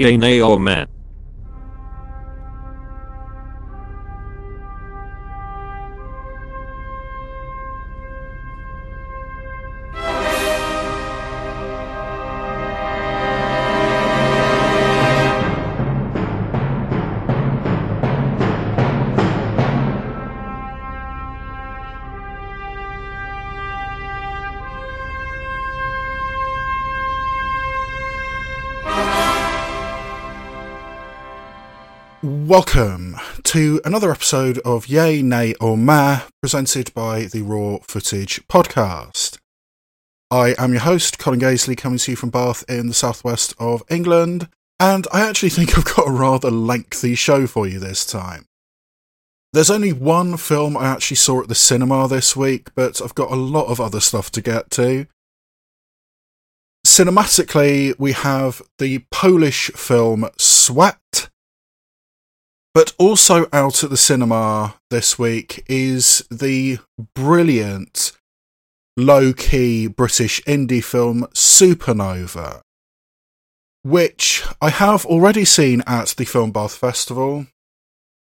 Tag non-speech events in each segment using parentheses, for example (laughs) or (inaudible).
Yay, nay, or oh, meh. Welcome to another episode of Yay, Nay, or Meh, presented by the Raw Footage Podcast. I am your host, Colin Gaisley, coming to you from Bath in the southwest of England, and I actually (laughs) think I've got a rather lengthy show for you this time. There's only one film I actually saw at the cinema this week, but I've got a lot of other stuff to get to. Cinematically, we have the Polish film Sweat, but also out at the cinema this week is the brilliant, low key British indie film Supernova, which I have already seen at the Film Bath Festival.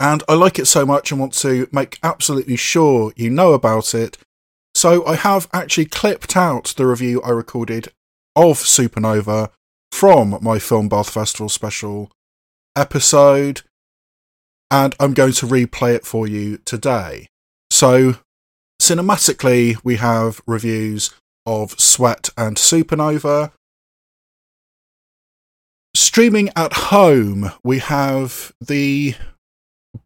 And I like it so much and want to make absolutely sure you know about it. So I have actually clipped out the review I recorded of Supernova from my Film Bath Festival special episode and I'm going to replay it for you today. So, cinematically, we have reviews of Sweat and Supernova. Streaming at home, we have the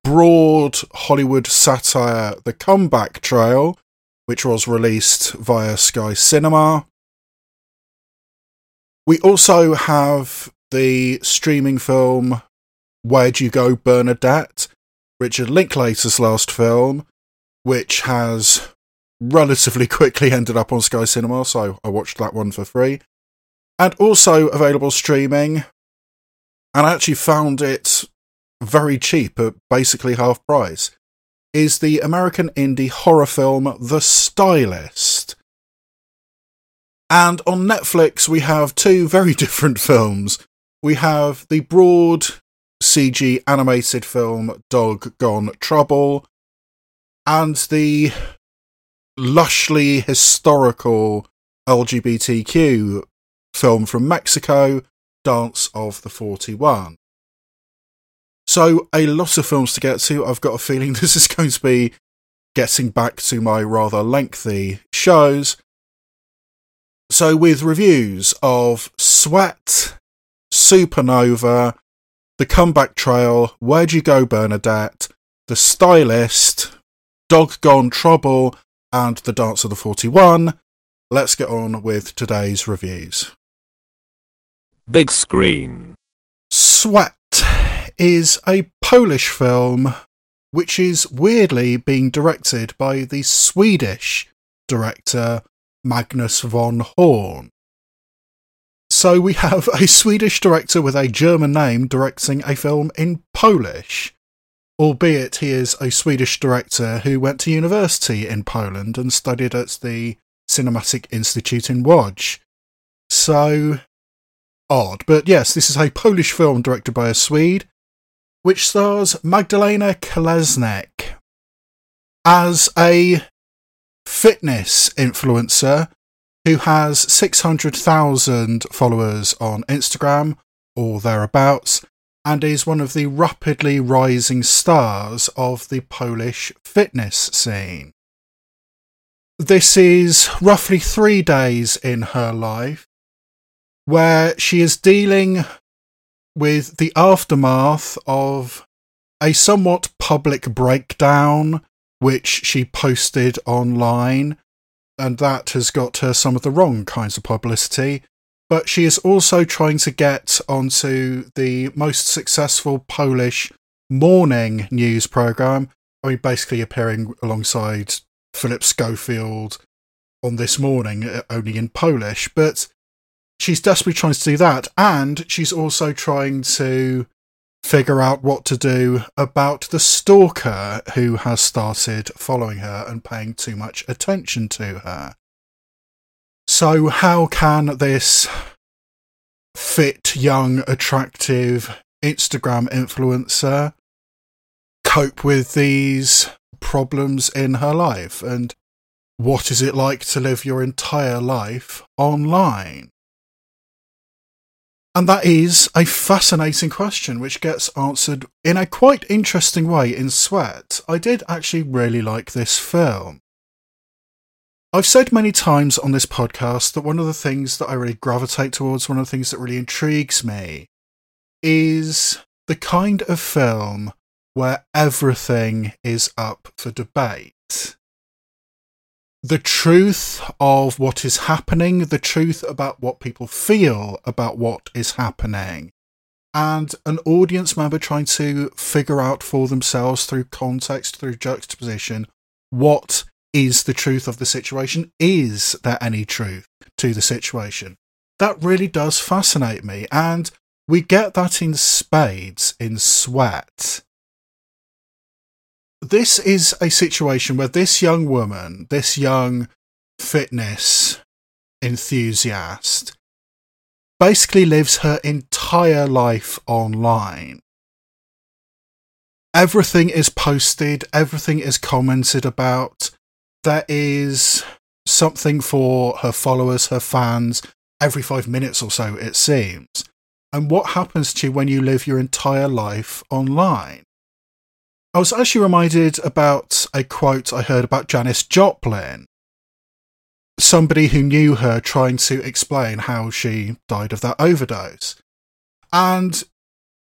broad Hollywood satire The Comeback Trail, which was released via Sky Cinema. We also have the streaming film Where'd You Go, Bernadette? Richard Linklater's last film, which has relatively (laughs) quickly ended up on Sky Cinema, so I watched that one for free. And also available streaming. And I actually found it very cheap at basically half price. Is the American indie horror film The Stylist. And on Netflix, we have two very (laughs) different films. We have the broad CG animated film Dog Gone Trouble, and the lushly historical LGBTQ film from Mexico, Dance of the 41. So, a lot of films to get to. I've got a feeling (laughs) this is going to be getting back to my rather lengthy shows. So, with reviews of Sweat, Supernova, the Comeback Trail, Where'd You Go, Bernadette, The Stylist, Dog Gone Trouble, and The Dance of the 41. Let's get on with today's reviews. Big screen. Sweat is a Polish film which is weirdly being directed by the Swedish director Magnus von Horn. So we have a Swedish director with a German name directing a film in Polish, albeit he is a Swedish director who went to university in Poland and studied at the Cinematic Institute in Łódź. So odd, but yes, this is a Polish film directed by a Swede, which stars Magdalena Kolesnik as a fitness influencer who has 600,000 followers on Instagram or thereabouts and is one of the rapidly rising stars of the Polish fitness scene. This is roughly three days in her life where she is dealing with the aftermath of a somewhat public breakdown which she posted online and that has got her some of the wrong kinds of publicity. But she is also trying to get onto the most successful Polish morning news program. I mean, basically appearing alongside Philip Schofield on this morning, uh, only in Polish. But she's desperately trying to do that, and she's also trying to figure out what to do about the stalker who has started following her and paying too much attention to her. So, how can this fit, young, attractive Instagram influencer cope with these problems in her life? And what is it like to live your entire life online? And that is a fascinating question which gets answered in a quite interesting way in Sweat. I did actually really like this film. I've said many times on this podcast that one of the things that I really gravitate towards, one of the things that really intrigues me, is the kind of film where everything is up for debate the truth of what is happening, the truth about what people feel about what is happening, and an audience member trying to figure out for themselves through context, through juxtaposition, what is the truth of the situation? Is there any truth to the situation? That really does fascinate me, and we get that in spades in Sweat this is a situation where this young woman, this young fitness enthusiast, basically lives her entire life online. Everything is posted, everything is commented about. There is something for her followers, her fans, every five minutes or so, it seems. And what happens to you when you live your entire life online? I was actually reminded about a quote I heard about Janis Joplin. Somebody who knew her trying to explain how she died of that overdose. And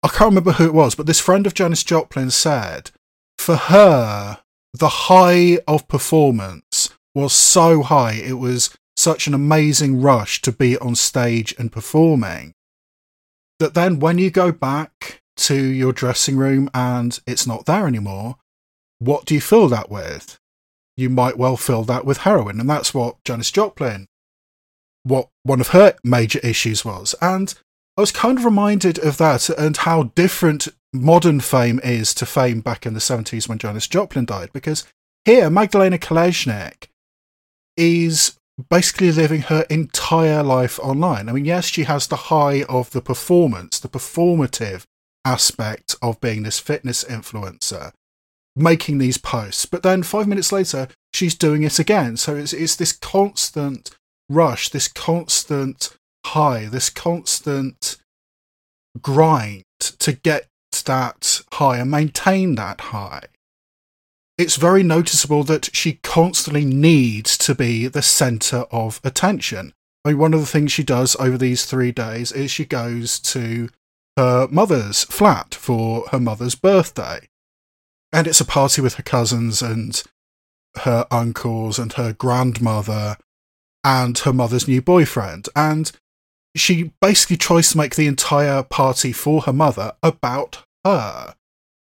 I can't remember who it was, but this friend of Janis Joplin said for her, the high of performance was so high, it was such an amazing rush to be on stage and performing that then when you go back to your dressing room and it's not there anymore, what do you fill that with? You might well fill that with heroin, and that's what Janis Joplin, what one of her major issues was. And I was kind of reminded of that and how different modern fame is to fame back in the 70s when Janis Joplin died, because here, Magdalena Kolesnik is basically living her entire life online. I mean, yes, she has the high of the performance, the performative aspect of being this fitness influencer, making these posts. But then five minutes later, she's doing it again. So it's, it's this constant rush, this constant high, this constant grind to get that high and maintain that high. It's very noticeable that she constantly needs to be the center of attention. I mean, one of the things she does over these three days is she goes to her mother's flat for her mother's birthday. And it's a party with her cousins and her uncles and her grandmother and her mother's new boyfriend. And she basically tries to make the entire party for her mother about her.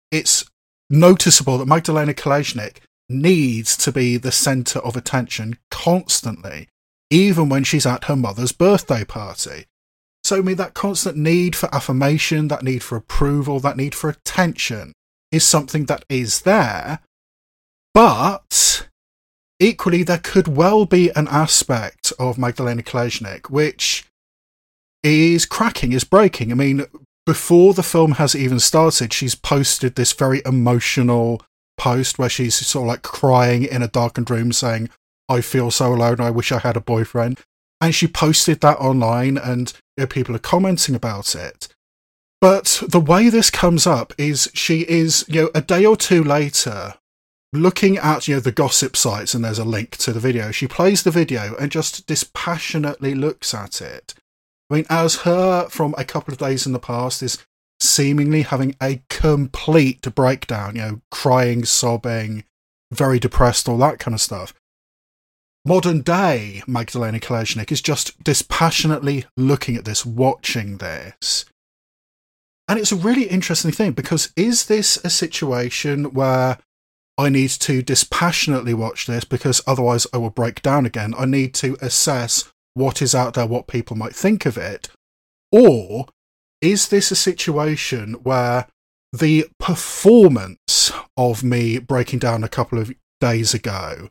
It's noticeable that Magdalena Kolesnik needs to be the centre of attention constantly, even when she's at her mother's birthday party. So, I mean, that constant need for affirmation, that need for approval, that need for attention is something that is there. But equally, there could well be an aspect of Magdalena Kolesnik which is cracking, is breaking. I mean, before the film has even started, she's posted this very emotional post where she's sort of like crying in a darkened room saying, I feel so alone. I wish I had a boyfriend and she posted that online and you know, people are commenting about it. But the way this comes up is she is, you know, a day or two later, looking at, you know, the gossip sites, and there's a link to the video. She plays the video and just dispassionately looks at it. I mean, as her from a couple of days in the past is seemingly having a complete breakdown, you know, crying, sobbing, very depressed, all that kind of stuff modern day Magdalena Kolesnik is just dispassionately looking at this, watching this. And it's a really interesting thing because is this a situation where I need to dispassionately watch this because otherwise I will break down again? I need to assess what is out there, what people might think of it. Or is this a situation where the performance of me breaking down a couple of days ago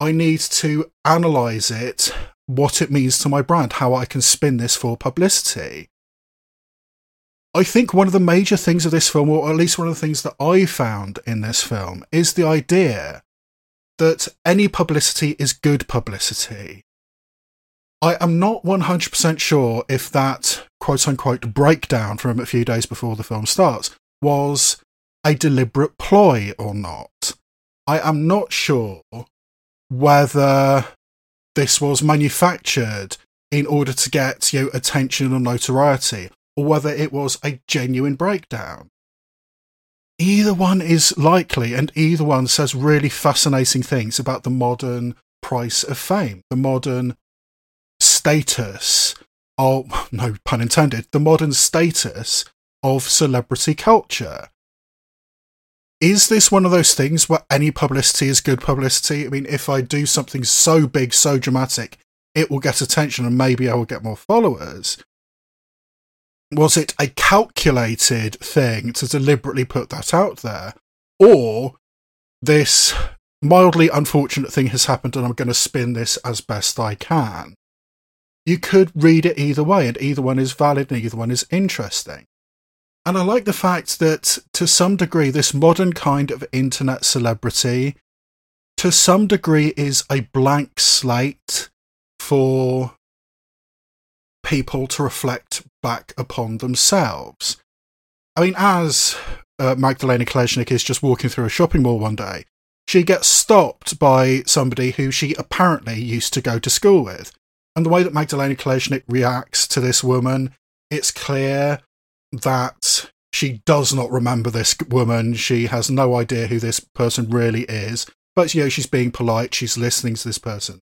I need to analyze it what it means to my brand, how I can spin this for publicity. I think one of the major things of this film, or at least one of the things that I found in this film, is the idea that any publicity is good publicity. I am not 100% sure if that quote unquote breakdown from a few days before the film starts was a deliberate ploy or not. I am not sure whether this was manufactured in order to get you know, attention and notoriety, or whether it was a genuine breakdown. Either one is likely, and either one says really fascinating things about the modern price of fame, the modern status of, (laughs) no pun intended, the modern status of celebrity culture. Is this one of those things where any publicity is good publicity? I mean, if I do something so big, so dramatic, it will get attention and maybe I will get more followers. Was it a calculated thing to deliberately put that out there? Or this mildly unfortunate thing has happened and I'm going to spin this as best I can? You could read it either way, and either one is valid and either one is interesting. And I like the fact that to some degree, this modern kind of internet celebrity, to some degree, is a blank slate for people to reflect back upon themselves. I mean, as uh, Magdalena Kolesnik is just walking through a shopping mall one day, she gets stopped by somebody who she apparently used to go to school with. And the way that Magdalena Kolesnik reacts to this woman, it's clear that she does not remember this woman. She has no idea who this person really is. But, you know, she's being polite. She's listening to this person.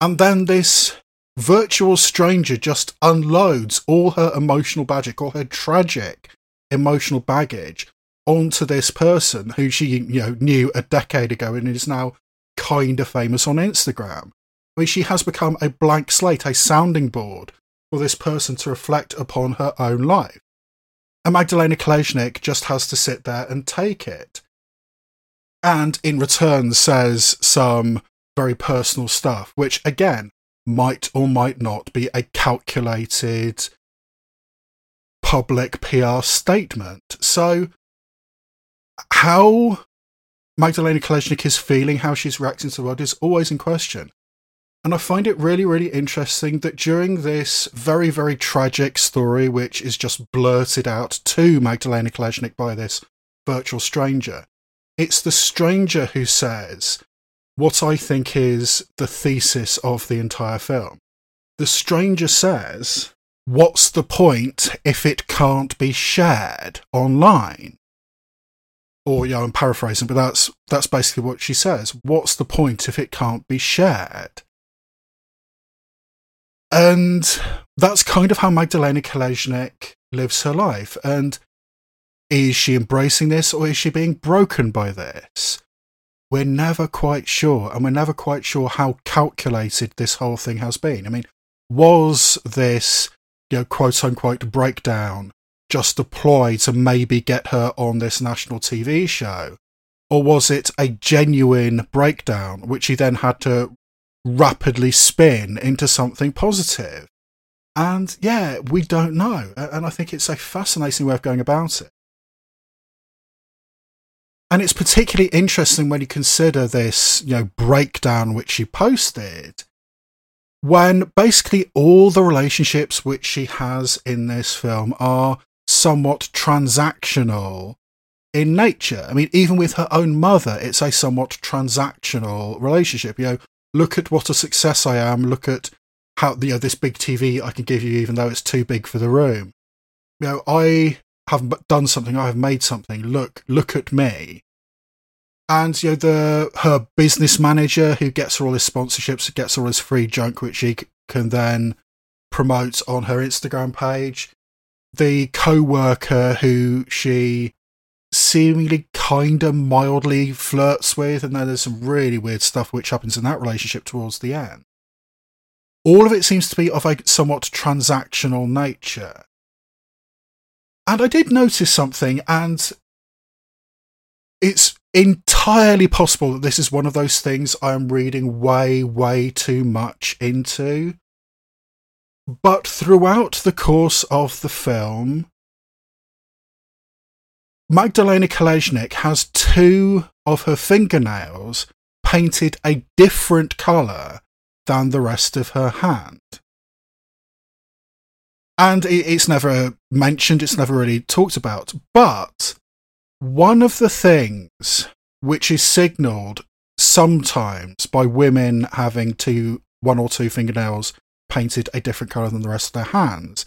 And then this virtual stranger just unloads all her emotional baggage, all her tragic emotional baggage onto this person who she, you know, knew a decade ago and is now kind of famous on Instagram. I mean, she has become a blank slate, a sounding board for this person to reflect upon her own life. And Magdalena Kolesnik just has to sit there and take it. And in return says some very personal stuff, which again might or might not be a calculated public PR statement. So, how Magdalena Kolesnik is feeling, how she's reacting to the world is always in question. And I find it really, really interesting that during this very, very tragic story, which is just blurted out to Magdalena Kolesnik by this virtual stranger, it's the stranger who says what I think is the thesis of the entire film. The stranger says, What's the point if it can't be shared online? Or, yeah, I'm paraphrasing, but that's, that's basically what she says. What's the point if it can't be shared? And that's kind of how Magdalena Kolesnik lives her life. And is she embracing this or is she being broken by this? We're never quite sure, and we're never quite sure how calculated this whole thing has been. I mean, was this, you know, quote unquote breakdown just a ploy to maybe get her on this national TV show? Or was it a genuine breakdown, which he then had to rapidly spin into something positive. And yeah, we don't know. And I think it's a fascinating way of going about it. And it's particularly interesting when you consider this, you know, breakdown which she posted, when basically all the relationships which she has in this film are somewhat transactional in nature. I mean, even with her own mother, it's a somewhat transactional relationship. You know, look at what a success I am. Look at how you know this big TV I can give you, even though it's too big for the room. You know, I have done something. I have made something. Look, look at me. And you know the her business manager who gets her all his sponsorships, gets all his free junk, which she can then promote on her Instagram page. The co-worker who she seemingly kind of mildly flirts with, and then there's some really weird stuff which happens in that relationship towards the end. All of it seems to be of a somewhat transactional nature. And I did notice something, and it's entirely possible that this is one of those things I am reading way, way too much into. But throughout the course of the film, Magdalena Kolesnik has two of her fingernails painted a different colour than the rest of her hand. And it's never mentioned, it's never really talked about. But one of the things which is signalled sometimes by women having two, one or two fingernails painted a different colour than the rest of their hands,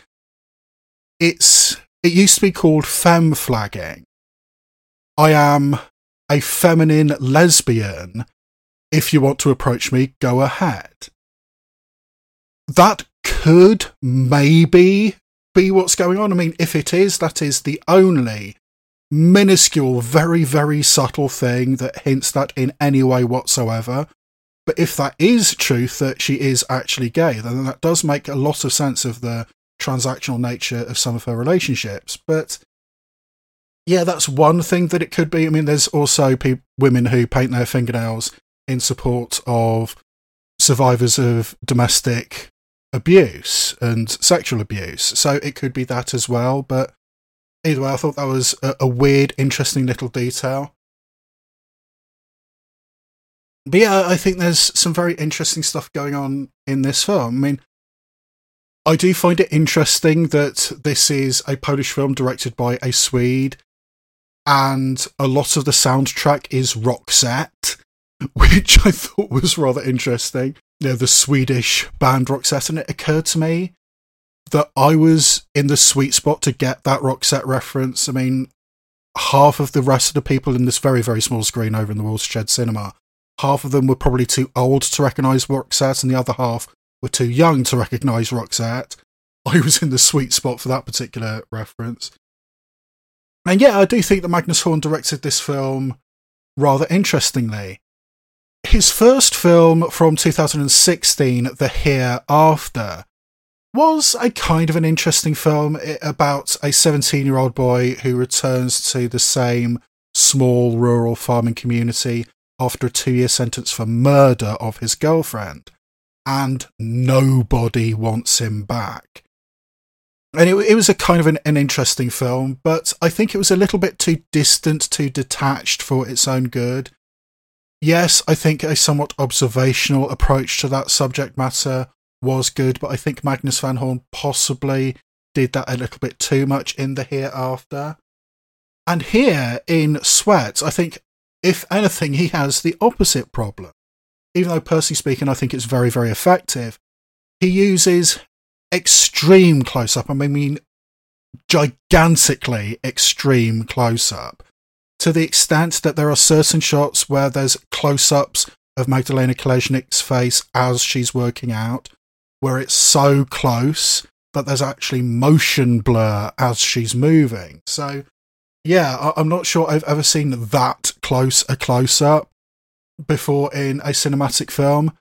it's it used to be called femme flagging. I am a feminine lesbian. If you want to approach me, go ahead. That could maybe be what's going on. I mean, if it is, that is the only minuscule, very, very subtle thing that hints that in any way whatsoever. But if that is truth, that she is actually gay, then that does make a lot of sense of the transactional nature of some of her relationships. But yeah, that's one thing that it could be. I mean, there's also pe- women who paint their fingernails in support of survivors of domestic abuse and sexual abuse. So it could be that as well. But either way, I thought that was a, a weird, interesting little detail. But yeah, I think there's some very interesting stuff going on in this film. I mean, I do find it interesting that this is a Polish film directed by a Swede and a lot of the soundtrack is Roxette, (laughs) which I thought was rather interesting. You know, the Swedish band Roxette, and it occurred to me that I was in the sweet spot to get that Roxette reference. I mean, half of the rest of the people in this very, very small screen over in the Watershed Cinema, half of them were probably too old to recognise Roxette, and the other half were too young to recognise Roxette. I was in the sweet spot for that particular reference. And yeah, I do think that Magnus Horn directed this film rather interestingly. His first film from 2016, The Hereafter, was a kind of an interesting film about a 17 year old boy who returns to the same small rural farming community after a two year sentence for murder of his girlfriend. And nobody wants him back and it, it was a kind of an, an interesting film, but I think it was a little bit too distant, too detached for its own good. Yes, I think a somewhat observational approach to that subject matter was good, but I think Magnus von Horn possibly did that a little bit too much in the hereafter. And here in Sweat, I think, if anything, he has the opposite problem. Even though, personally speaking, I think it's very, very effective, he uses extreme close up. I mean, gigantically extreme close up to the extent that there are certain shots where there's close ups of Magdalena Kolesnik's face as she's working out, where it's so close that there's actually motion blur as she's moving. So, yeah, I'm not sure I've ever seen that close a close up before in a cinematic film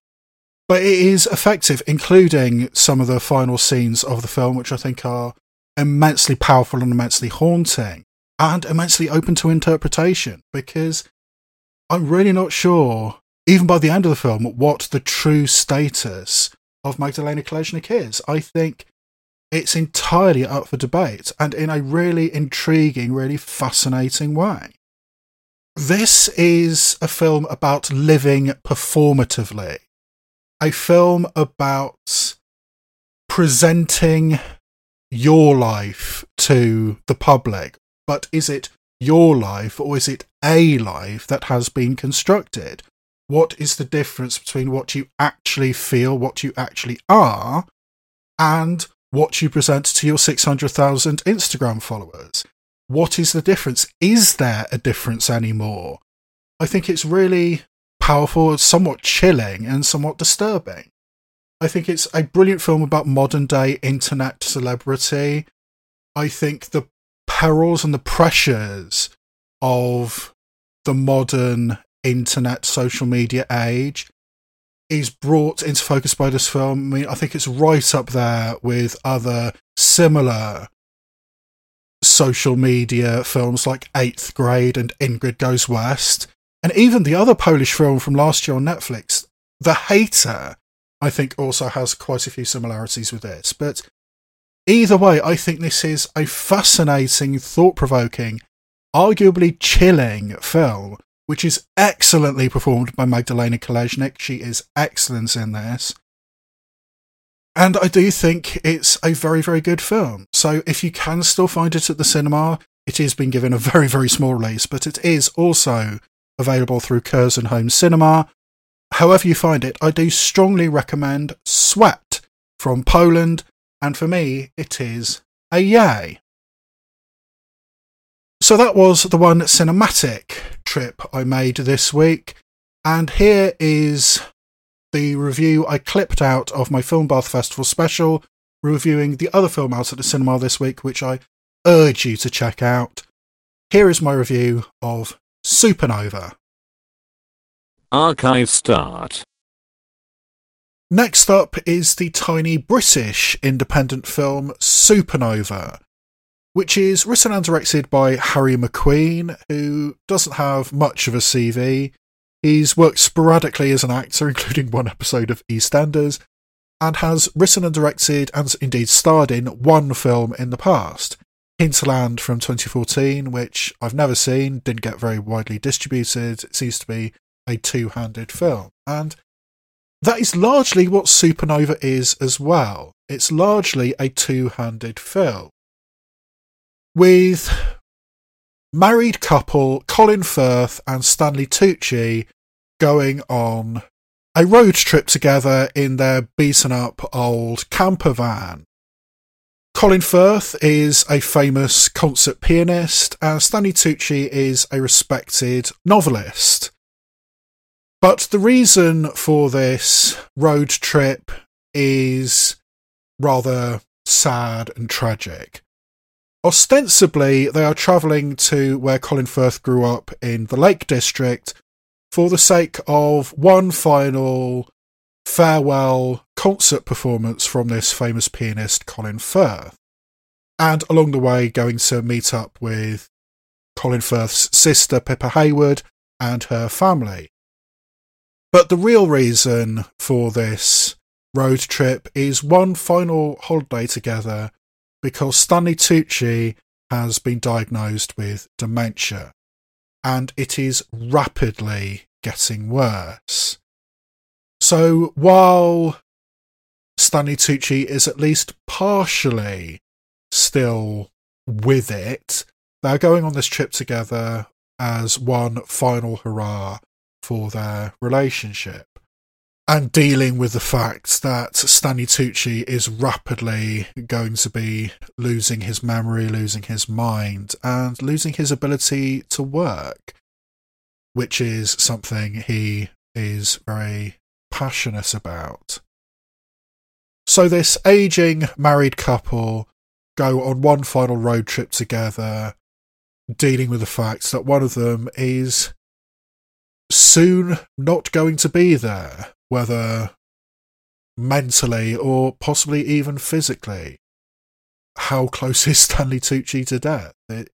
but it is effective, including some of the final scenes of the film, which I think are immensely powerful and immensely haunting and immensely open to interpretation because I'm really not sure, even by the end of the film, what the true status of Magdalena Kolesnik is. I think it's entirely up for debate and in a really intriguing, really fascinating way. This is a film about living performatively a film about presenting your life to the public, but is it your life or is it a life that has been constructed? What is the difference between what you actually feel, what you actually are, and what you present to your 600,000 Instagram followers? What is the difference? Is there a difference anymore? I think it's really powerful, somewhat chilling, and somewhat disturbing. I think it's a brilliant film about modern day internet celebrity. I think the perils and the pressures of the modern internet social media age is brought into focus by this film. I mean, I think it's right up there with other similar social media films like Eighth Grade and Ingrid Goes West And even the other Polish film from last year on Netflix, The Hater, I think also has quite a few similarities with this. But either way, I think this is a fascinating, thought provoking, arguably chilling film, which is excellently performed by Magdalena Kolesnik. She is excellent in this. And I do think it's a very, very good film. So if you can still find it at the cinema, it is being given a very, very small release, but it is also available through Curzon Home Cinema. However you find it, I do strongly recommend Sweat from Poland, and for me, it is a yay. So that was the one cinematic trip I made this week, and here is the review I clipped out of my Film Bath Festival special, reviewing the other film out at the cinema this week, which I urge you to check out. Here is my review of Supernova. Archive start. Next up is the tiny British independent film Supernova, which is written and directed by Harry Macqueen, who doesn't have much of a CV. He's worked sporadically as an actor, (laughs) including one episode of EastEnders, and has written and directed and indeed starred in one film in the past. Hinterland from 2014, which I've never seen, didn't get very widely distributed. It seems to be a two handed film. And that is largely what Supernova is as well. It's largely a two handed film. With married couple Colin Firth and Stanley Tucci going on a road trip together in their beaten up old camper van. Colin Firth is a famous concert pianist, and Stanley Tucci is a respected novelist. But the reason for this road trip is rather sad and tragic. Ostensibly, they are travelling to where Colin Firth grew up in the Lake District for the sake of one final farewell concert performance from this famous pianist, Colin Firth. And along the way, going to meet up with Colin Firth's sister, Pippa Haywood, and her family. But the real reason for this road trip is one final holiday together because Stanley Tucci has been diagnosed with dementia and it is rapidly getting worse. So while Stanley Tucci is at least partially still with it, they're going on this trip together as one final hurrah for their relationship. And dealing with the fact that Stanley Tucci is rapidly going to be losing his memory, losing his mind, and losing his ability to work, which is something he is very passionate about. So, this aging married couple go on one final road trip together, dealing with the fact that one of them is soon not going to be there, whether mentally or possibly even physically. How close is Stanley Tucci to death? It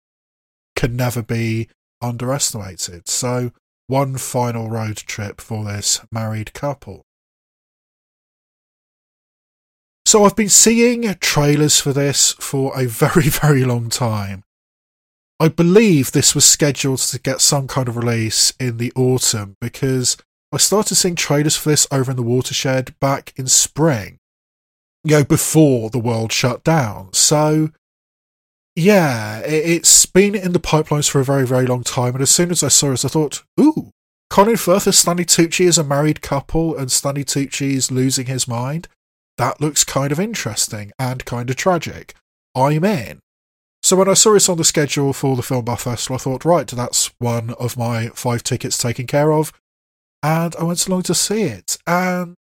can never be underestimated. So, one final road trip for this married couple. So, I've been seeing trailers for this for a very, (laughs) very long time. I believe this was scheduled to get some kind of release in the autumn because I started seeing trailers for this over in the watershed back in spring, you know, before the world shut down. So, yeah, it's been in the pipelines for a very, very long time. And as soon as I saw it, I thought, ooh, Colin Firth and Stanley Tucci is a married couple, and Stanley Tucci is losing his mind. That looks kind of interesting and kind of tragic. I'm in. So when I saw it on the schedule for the Film Bath Festival, I thought, right, that's one of my five tickets taken care of. And I went along to see it. And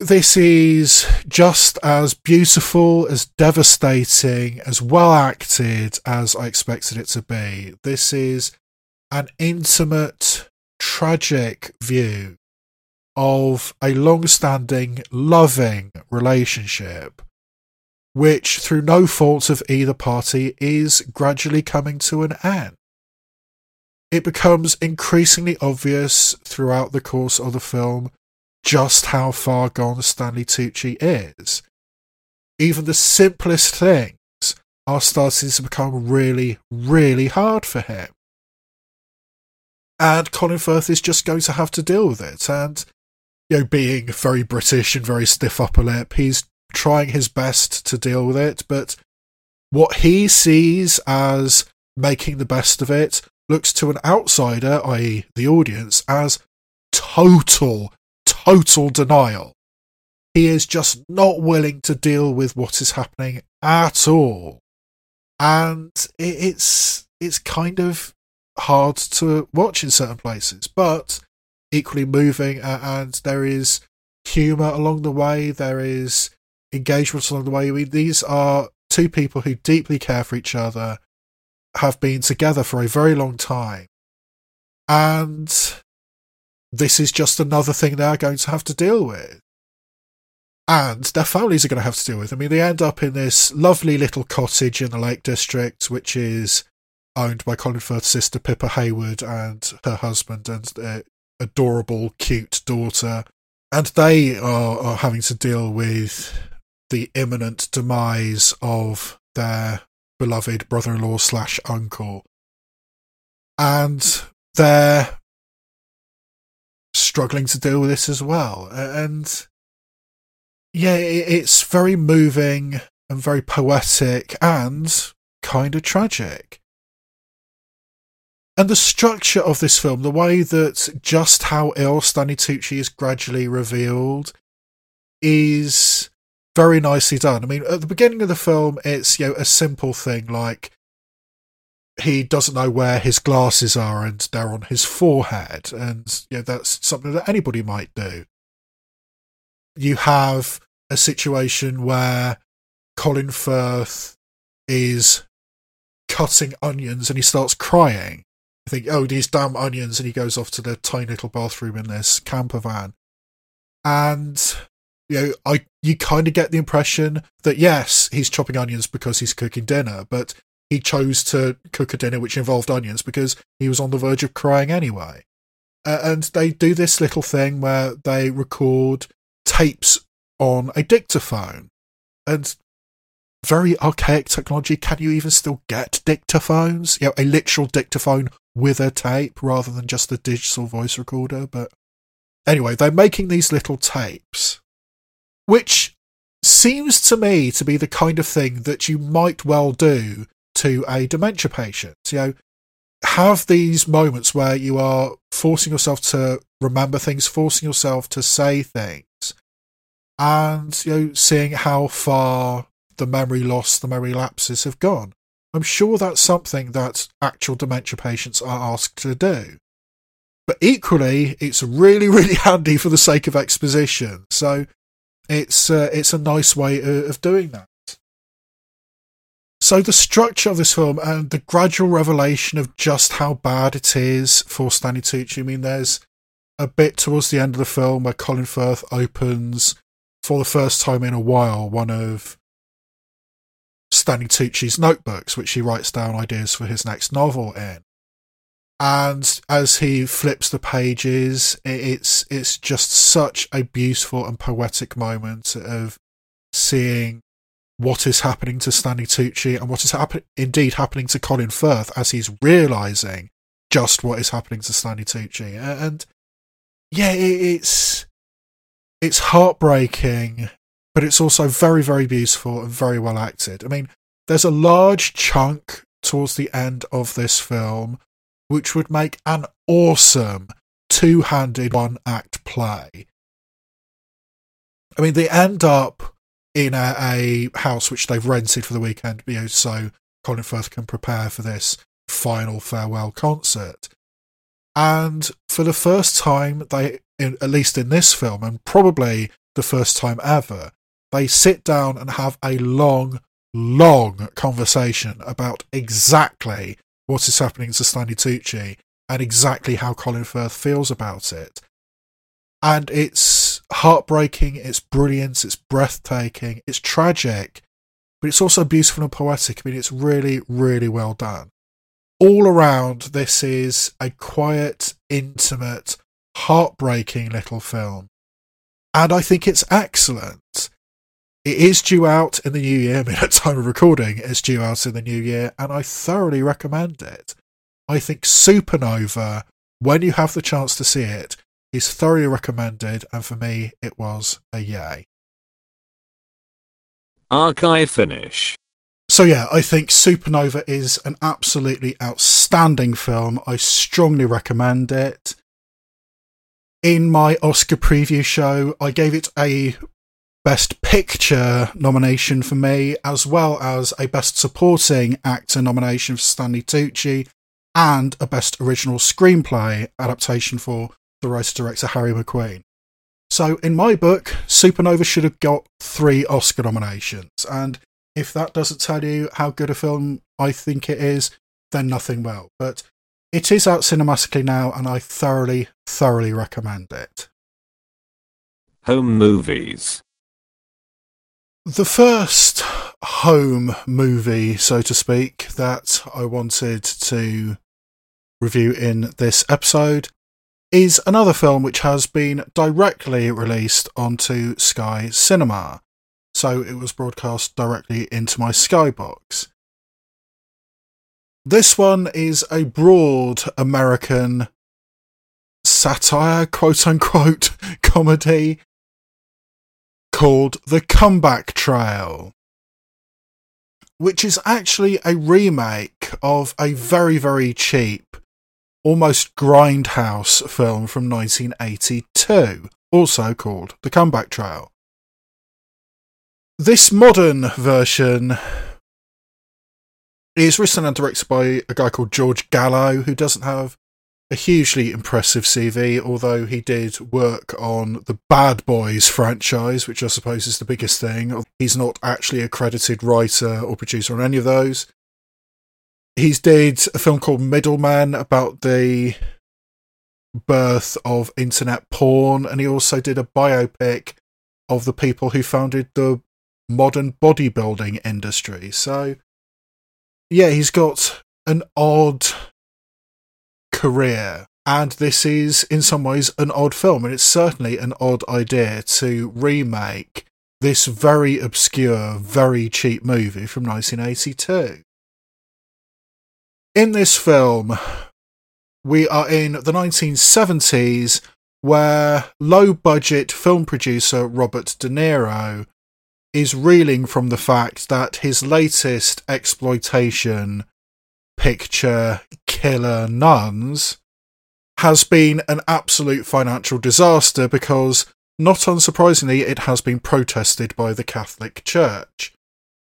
this is just as beautiful, as devastating, as well acted as I expected it to be. This is an intimate, tragic view of a long standing, loving relationship which, through no fault of either party, is gradually coming to an end. it becomes increasingly obvious throughout the course of the film just how far gone Stanley Tucci is. Even the simplest things are starting to become really, really hard for him. And Colin Firth is just going to have to deal with it. And, you know, being very British and very stiff upper lip, he's trying his best to deal with it. But what he sees as making the best of it looks to an outsider, i.e., the audience, as total, total denial. He is just not willing to deal with what is happening at all. And it's it's kind of hard to watch in certain places, but equally moving. And there is humour along the way. There is engagement along the way. I mean, these are two people who deeply care for each other have been together for a very long time. And this is just another thing they're going to have to deal with. And their families are going to have to deal with. I mean, they end up in this lovely little cottage in the Lake District, which is owned by Colin Firth's sister Pippa Haywood and her husband and their adorable, cute daughter. And they are, are having to deal with the imminent demise of their beloved brother in law slash uncle. And they're struggling to deal with this as well. And yeah, it's very moving and very poetic and kind of tragic. And the structure of this film, the way that just how ill Stanley Tucci is gradually revealed, is very nicely done. I mean, at the beginning of the film, it's you know a simple thing like he doesn't know where his glasses are and they're on his forehead, and you know that's something that anybody might do. You have a situation where Colin Firth is cutting onions and he starts crying. I think, oh, these damn onions, and he goes off to the tiny little bathroom in this camper van. And you know, I you kind of get the impression that yes, he's chopping onions because he's cooking dinner, but he chose to cook a dinner which involved onions because he was on the verge of crying anyway. Uh, and they do this little thing where they record tapes on a dictaphone, and very archaic technology. Can you even still get dictaphones? You know, a literal dictaphone with a tape rather than just a digital voice recorder. But anyway, they're making these little tapes which seems to me to be the kind of thing that you might well do to a dementia patient. You know, have these moments where you are forcing yourself to remember things, forcing yourself to say things, and you know, seeing how far the memory loss, the memory lapses have gone. I'm sure that's something that actual dementia patients are asked to do. But equally, it's really, (laughs) really handy for the sake of exposition. So it's uh, it's a nice way of doing that. So the structure of this film and the gradual revelation of just how bad it is for Stanley Tucci. I mean, there's a bit towards the end of the film where Colin Firth opens for the first time in a while one of Stanley Tucci's notebooks, which he writes down ideas for his next novel in and as he flips the pages it's it's just such a beautiful and poetic moment of seeing what is happening to Stanley Tucci and what is happen- indeed happening to Colin Firth as he's realizing just what is happening to Stanley Tucci and yeah it's it's heartbreaking but it's also very very beautiful and very well acted i mean there's a large chunk towards the end of this film which would make an awesome two handed one act play. I mean, they end up in a, a, house which they've rented for the weekend, you know, so Colin Firth can prepare for this final farewell concert. And for the first time, they, in, at least in this film, and probably the first time ever, they sit down and have a long, long conversation about exactly what is happening to Stanley Tucci and exactly how Colin Firth feels about it. And it's heartbreaking, it's brilliant, it's breathtaking, it's tragic, but it's also beautiful and poetic. I mean, it's really, really well done. all around, this is a quiet, intimate, heartbreaking little film. And I think it's excellent. It is due out in the new year. (laughs) I mean, at time of recording, it's due out in the new year, and I thoroughly recommend it. I think Supernova, when you have the chance to see it, is thoroughly recommended, and for me, it was a yay. Archive finish. So yeah, I think Supernova is an absolutely outstanding film. I strongly recommend it. In my Oscar preview show, I gave it a Best Picture nomination for me, as well as a Best Supporting Actor nomination for Stanley Tucci, and a Best Original Screenplay adaptation for the writer director Harry Macqueen. So, in my book, Supernova should have got three Oscar nominations, and if that doesn't tell you how good a film I think it is, then nothing will. But it is out cinematically now, and I thoroughly, thoroughly recommend it. Home movies. The first home movie, so to speak, that I wanted to review in this episode is another film which has been directly released onto Sky Cinema. So it was broadcast directly into my Skybox. This one is a broad American satire, quote unquote, (laughs) comedy called The Comeback Trail, which is actually a remake of a very, very cheap, almost grindhouse film from 1982, also called The Comeback Trail. This modern version is written and directed by a guy called George Gallo, who doesn't have a hugely impressive CV, although he did work on the Bad Boys franchise, which I suppose is the biggest thing. He's not actually a credited writer or producer on any of those. He's did a film called Middleman about the birth of internet porn, and he also did a biopic of the people who founded the modern bodybuilding industry. So, yeah, he's got an odd career. And this is, in some ways, an odd film. And it's certainly an odd idea to remake this very obscure, very cheap movie from 1982. In this film, we are in the 1970s where low budget film producer Robert De Niro is reeling from the fact that his latest exploitation picture, Killer Nuns, has been an absolute financial disaster because, not unsurprisingly, it has been protested by the Catholic Church.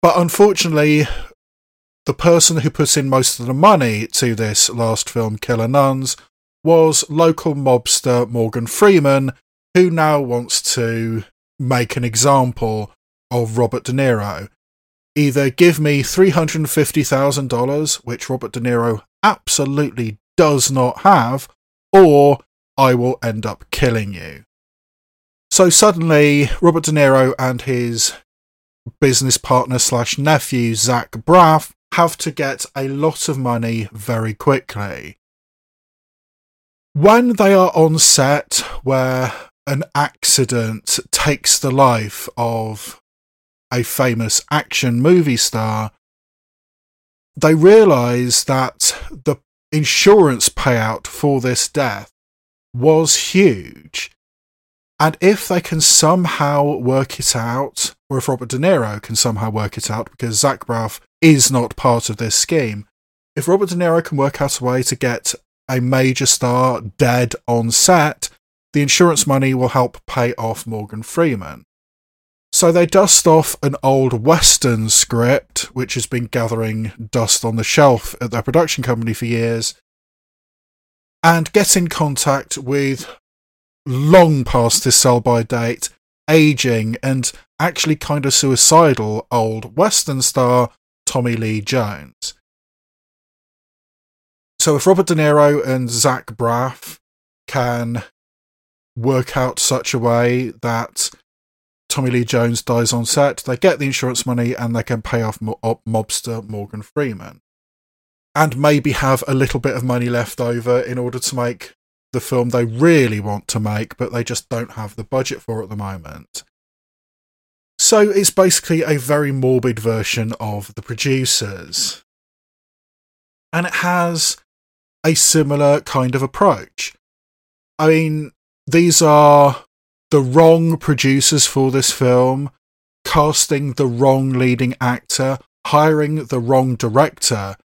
But unfortunately, the person who put in most of the money to this last film, Killer Nuns, was local mobster Morgan Freeman, who now wants to make an example of Robert De Niro. Either give me $350,000, which Robert De Niro absolutely does not have, or I will end up killing you. So suddenly, Robert De Niro and his business partner slash nephew, Zach Braff, have to get a lot of money very quickly. When they are on set where an accident takes the life of a famous action movie star, they realize that the insurance payout for this death was huge. And if they can somehow work it out, or if Robert De Niro can somehow work it out, because Zach Braff is not part of this scheme, if Robert De Niro can work out a way to get a major star dead on set, the insurance money will help pay off Morgan Freeman. So they dust off an old Western script, which has been gathering dust on the shelf at their production company for years, and get in contact with long past his sell by date, aging, and actually kind of suicidal old Western star Tommy Lee Jones. So if Robert De Niro and Zach Braff can work out such a way that Tommy Lee Jones dies on set, they get the insurance money and they can pay off mo- mobster Morgan Freeman. and maybe have a little bit of money left over in order to make the film they really want to make, but they just don't have the budget for at the moment. So it's basically a very morbid version of The Producers. And it has a similar kind of approach. I mean, these are the wrong producers for this film, casting the wrong leading actor, hiring the wrong director.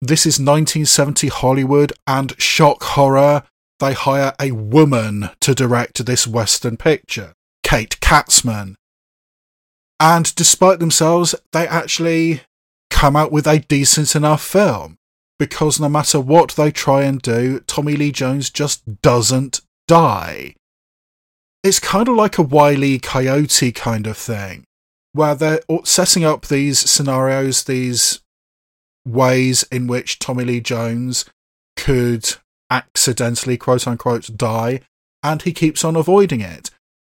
This is 1970 Hollywood and shock horror. They hire a woman to direct this Western picture, Kate Katzman. And despite themselves, they actually come out with a decent enough film. Because no matter what they try and do, Tommy Lee Jones just doesn't die. It's kind of like a Wile Coyote kind of thing, where they're setting up these scenarios, these ways in which Tommy Lee Jones could accidentally, quote unquote, die, and he keeps on avoiding it.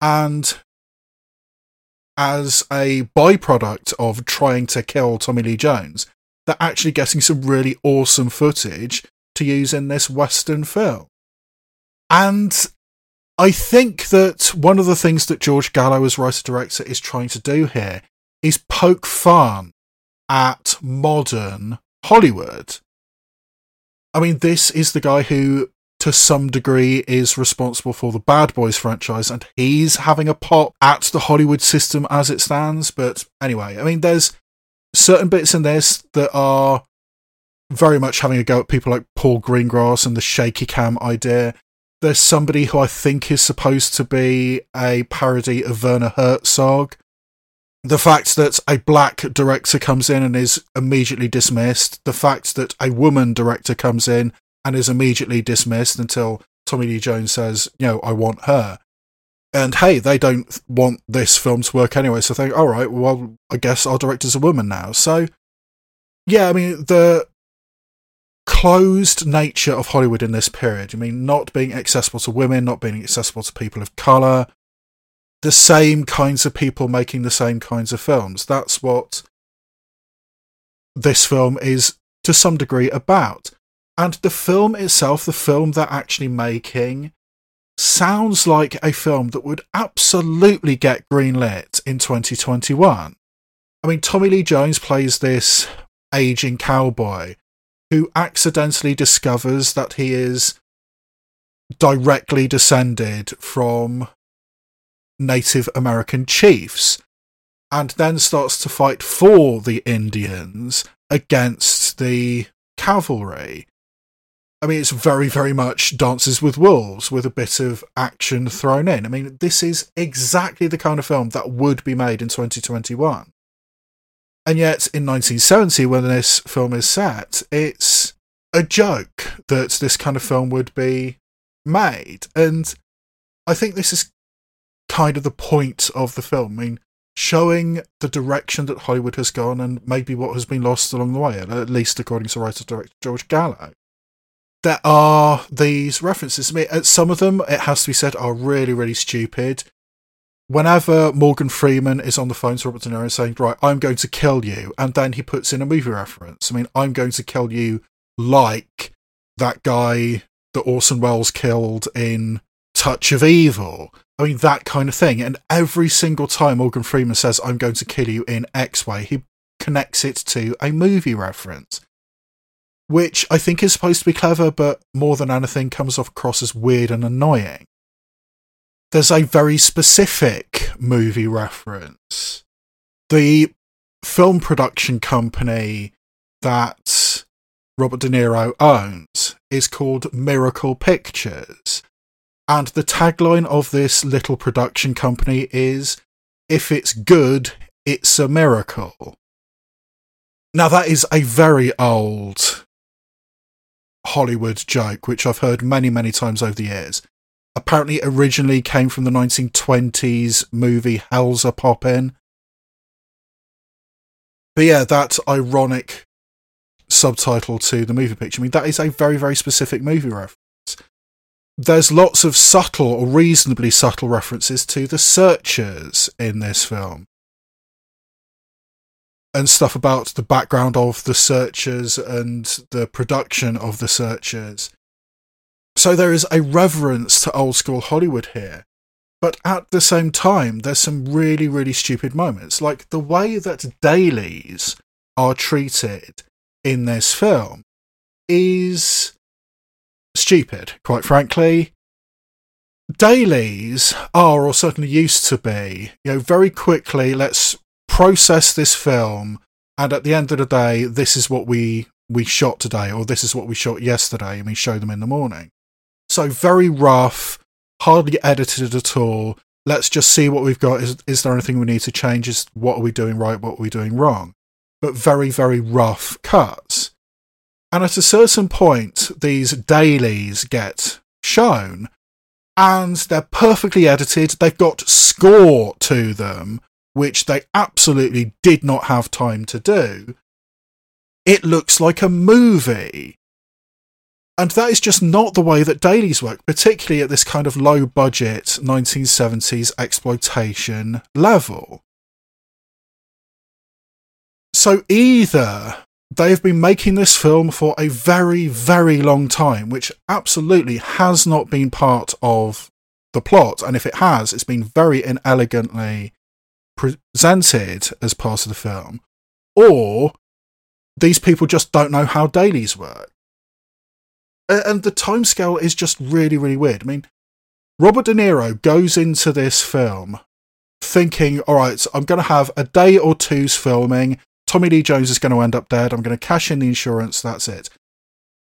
And as a byproduct of trying to kill Tommy Lee Jones, they're actually getting some really awesome footage to use in this Western film. And I think that one of the things that George Gallo as writer director is trying to do here is poke fun at modern Hollywood. I mean, this is the guy who, to some degree, is responsible for the Bad Boys franchise, and he's having a pop at the Hollywood system as it stands. But anyway, I mean, there's certain bits in this that are very much having a go at people like Paul Greengrass and the shaky cam idea there's somebody who I think is supposed to be a parody of Werner Herzog. The fact that a black director comes in and is immediately dismissed, the fact that a woman director comes in and is immediately dismissed until Tommy Lee Jones says, you know, I want her. And hey, they don't want this film to work anyway, so they all right, well, I guess our director's a woman now. So, yeah, I mean, the closed nature of Hollywood in this period. I mean, not being accessible to women, not being accessible to people of colour, the same kinds of people making the same kinds of films. That's what this film is to some degree about. And the film itself, the film they're actually making, sounds like a film that would absolutely get greenlit in 2021. I mean, Tommy Lee Jones plays this aging cowboy who accidentally discovers that he is directly descended from Native American chiefs and then starts to fight for the Indians against the cavalry. I mean, it's very, very much Dances with Wolves with a bit of action thrown in. I mean, this is exactly the kind of film that would be made in 2021. And yet, in 1970, when this film is set, it's a joke that this kind of film would be made. And I think this is kind of the point of the film. I mean, showing the direction that Hollywood has gone and maybe what has been lost along the way, at least according to writer director George Gallo. There are these references. I mean, some of them, it has to be said, are really, really stupid whenever Morgan Freeman is on the phone to Robert De Niro saying, "Right, I'm going to kill you," and then he puts in a movie reference. I mean, I'm going to kill you like that guy that Orson Welles killed in Touch of Evil. I mean, that kind of thing. And every single time Morgan Freeman says, "I'm going to kill you in X way," he connects it to a movie reference. Which I think is supposed to be clever, but more than anything comes off across as weird and annoying there's a very specific movie reference. The film production company that Robert De Niro owns is called Miracle Pictures. And the tagline of this little production company is If it's good, it's a miracle. Now, that is a very old Hollywood joke, which I've heard many, many times over the years apparently originally came from the 1920s movie Hellzapoppin'. But yeah, that ironic subtitle to the movie picture. I mean, that is a very, very specific movie reference. There's lots of subtle or reasonably subtle references to the searchers in this film. And stuff about the background of the searchers and the production of the searchers. So there is a reverence to old school Hollywood here. But at the same time, there's some really, really stupid moments. Like the way that dailies are treated in this film is stupid, quite frankly. Dailies are, or certainly used to be, you know, very quickly, let's process this film, and at the end of the day, this is what we we shot today, or this is what we shot yesterday, and we show them in the morning. So very rough, hardly edited at all. Let's just see what we've got. Is is there anything we need to change? Is what are we doing right? What are we doing wrong? But very, very rough cuts. And at a certain point, these dailies get shown and they're perfectly edited. They've got score to them, which they absolutely did not have time to do. It looks like a movie. And that is just not the way that dailies work, particularly at this kind of low budget 1970s exploitation level. So either they've been making this film for a very, very long time, which absolutely has not been part of the plot. And if it has, it's been very inelegantly presented as part of the film. Or these people just don't know how dailies work. And the timescale is just really, really weird. I mean, Robert De Niro goes into this film thinking, all right, I'm going to have a day or two's filming. Tommy Lee Jones is going to end up dead. I'm going to cash in the insurance. That's it.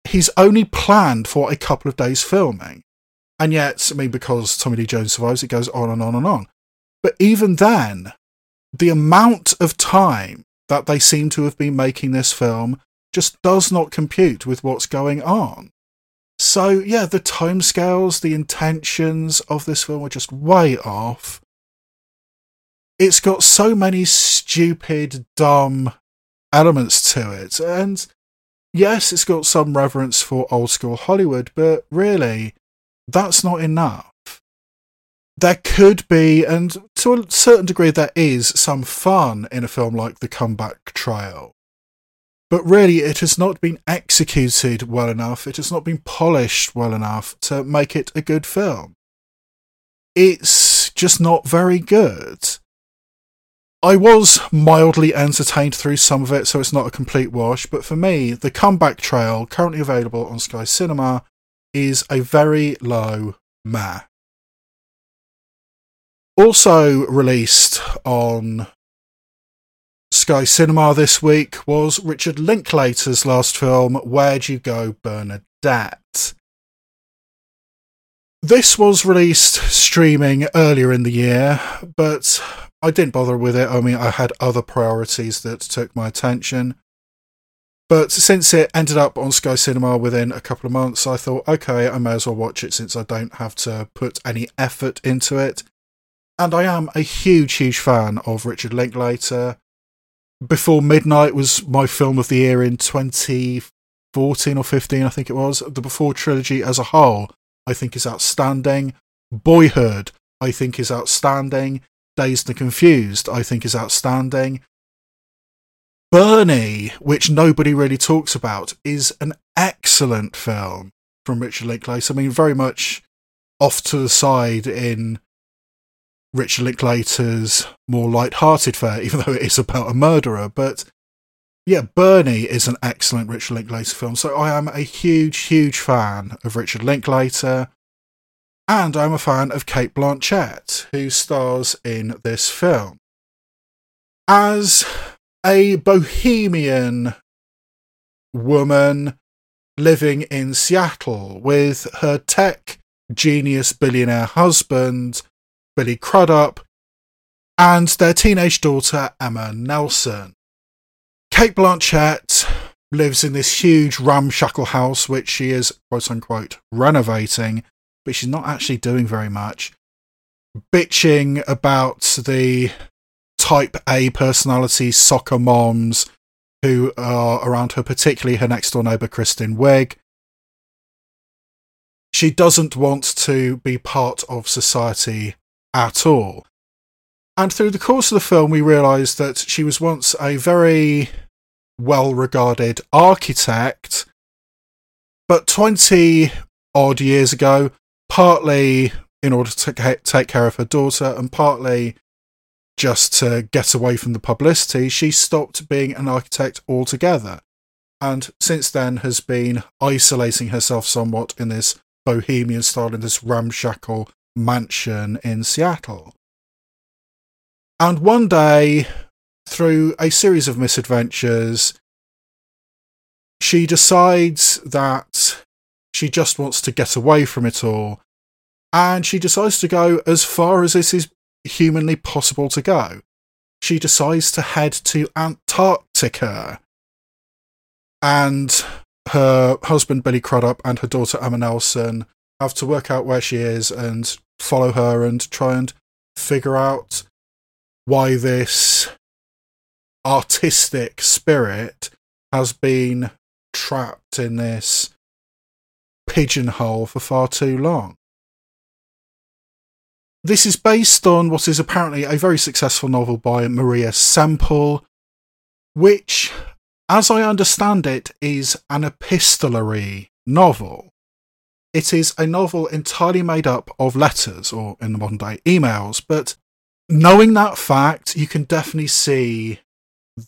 He's only planned for a couple of days filming. And yet, I mean, because Tommy Lee Jones survives, it goes on and on and on. But even then, the amount of time that they seem to have been making this film just does not compute with what's going on. So, yeah, the timescales, the intentions of this film are just way off it's got so many stupid, dumb elements to it. And yes, it's got some reverence for old school Hollywood, but really, that's not enough. There could be, and to a certain degree, there is some fun in a film like The Comeback Trail. But really, it has not been executed well enough, it has not been polished well enough to make it a good film. It's just not very good. I was mildly entertained through some of it, so it's not a complete wash. But for me, the comeback trail, currently available on Sky Cinema, is a very low meh. Also released on Sky Cinema this week was Richard Linklater's last film, Where'd You Go, Bernadette? This was released streaming earlier in the year, but I didn't bother with it. I mean, I had other priorities that took my attention. But since it ended up on Sky Cinema within a couple of months, I thought, okay, I may as well watch it since I don't have to put any effort into it. And I am a huge, huge fan of Richard Linklater. Before Midnight was my film of the year in 2014 or 15, I think it was. The Before trilogy as a whole, I think is outstanding. Boyhood, I think is outstanding. Dazed and Confused, I think is outstanding. Bernie, which nobody really talks about, is an excellent film from Richard Linklater. I mean, very much off to the side in Richard Linklater's more light-hearted fare, (laughs) even though it is about a murderer. But yeah, Bernie is an excellent Richard Linklater film. So I am a huge, huge fan of Richard Linklater. And I'm a fan of Cate Blanchett, who stars in this film. As a bohemian woman living in Seattle with her tech genius billionaire husband, Billy Crudup, and their teenage daughter, Emma Nelson. Cate Blanchett lives in this huge ramshackle house, which she is, quote unquote, renovating but she's not actually doing very much. Bitching about the type A personality soccer moms who are around her, particularly her next door neighbour, Kristen Wiig. She doesn't want to be part of society at all. And through the course of the film, we realise that she was once a very well regarded architect, but 20 odd years ago, partly in order to take care of her daughter and partly just to get away from the publicity, she stopped being an architect altogether. And since then has been isolating herself somewhat in this bohemian style, in this ramshackle mansion in Seattle. And one day, through a series of misadventures, she decides that she just wants to get away from it all. And she decides to go as far as it is humanly possible to go. She decides to head to Antarctica. And her husband, Billy Crudup, and her daughter, Emma Nelson, have to work out where she is and follow her and try and figure out why this artistic spirit has been trapped in this pigeonhole for far too long. This is based on what is apparently a very successful novel by Maria Semple, which, as I understand it, is an epistolary novel. It is a novel entirely made up of letters, or in the modern day, emails, but knowing that fact, you can definitely see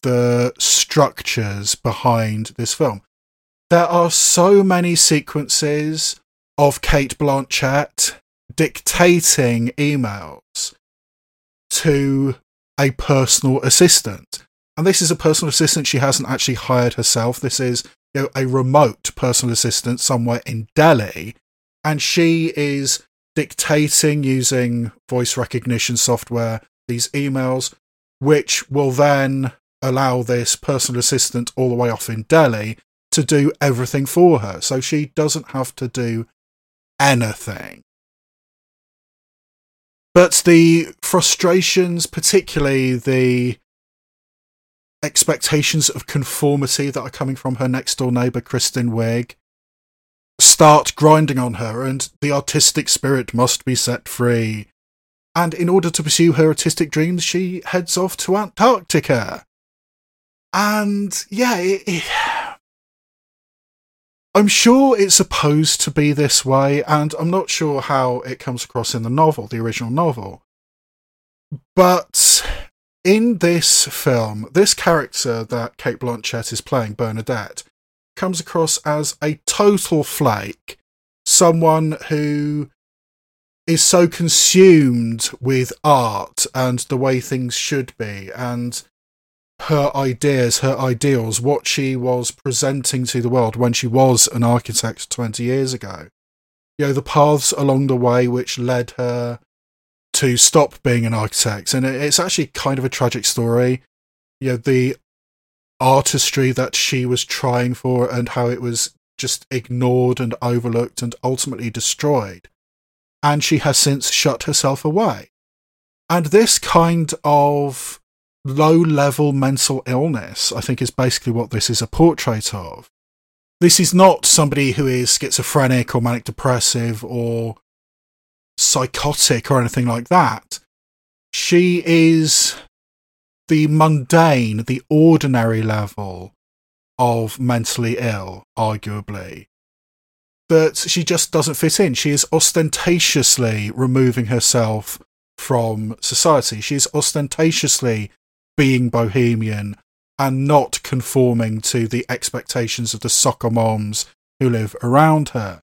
the structures behind this film. There are so many sequences of Cate Blanchett dictating emails to a personal assistant. And this is a personal assistant she hasn't actually hired herself. This is you know, a remote personal assistant somewhere in Delhi. And she is dictating using voice recognition software these emails, which will then allow this personal assistant all the way off in Delhi to do everything for her. So she doesn't have to do anything. But the frustrations, particularly the expectations of conformity that are coming from her next door neighbour, Kristen Wiig, start grinding on her, and the artistic spirit must be set free. And in order to pursue her artistic dreams, she heads off to Antarctica. And yeah, it, it, I'm sure it's supposed to be this way, and I'm not sure how it comes across in the novel, the original novel. But in this film, this character that Cate Blanchett is playing, Bernadette, comes across as a total flake, someone who is so consumed with art and the way things should be and her ideas, her ideals, what she was presenting to the world when she was an architect 20 years ago. You know, the paths along the way which led her to stop being an architect. And it's actually kind of a tragic story. You know, the artistry that she was trying for and how it was just ignored and overlooked and ultimately destroyed. And she has since shut herself away. And this kind of low level mental illness, I think, is basically what this is a portrait of. This is not somebody who is schizophrenic or manic depressive or psychotic or anything like that. She is the mundane, the ordinary level of mentally ill, arguably. That she just doesn't fit in. She is ostentatiously removing herself from society. She is ostentatiously being bohemian and not conforming to the expectations of the soccer moms who live around her.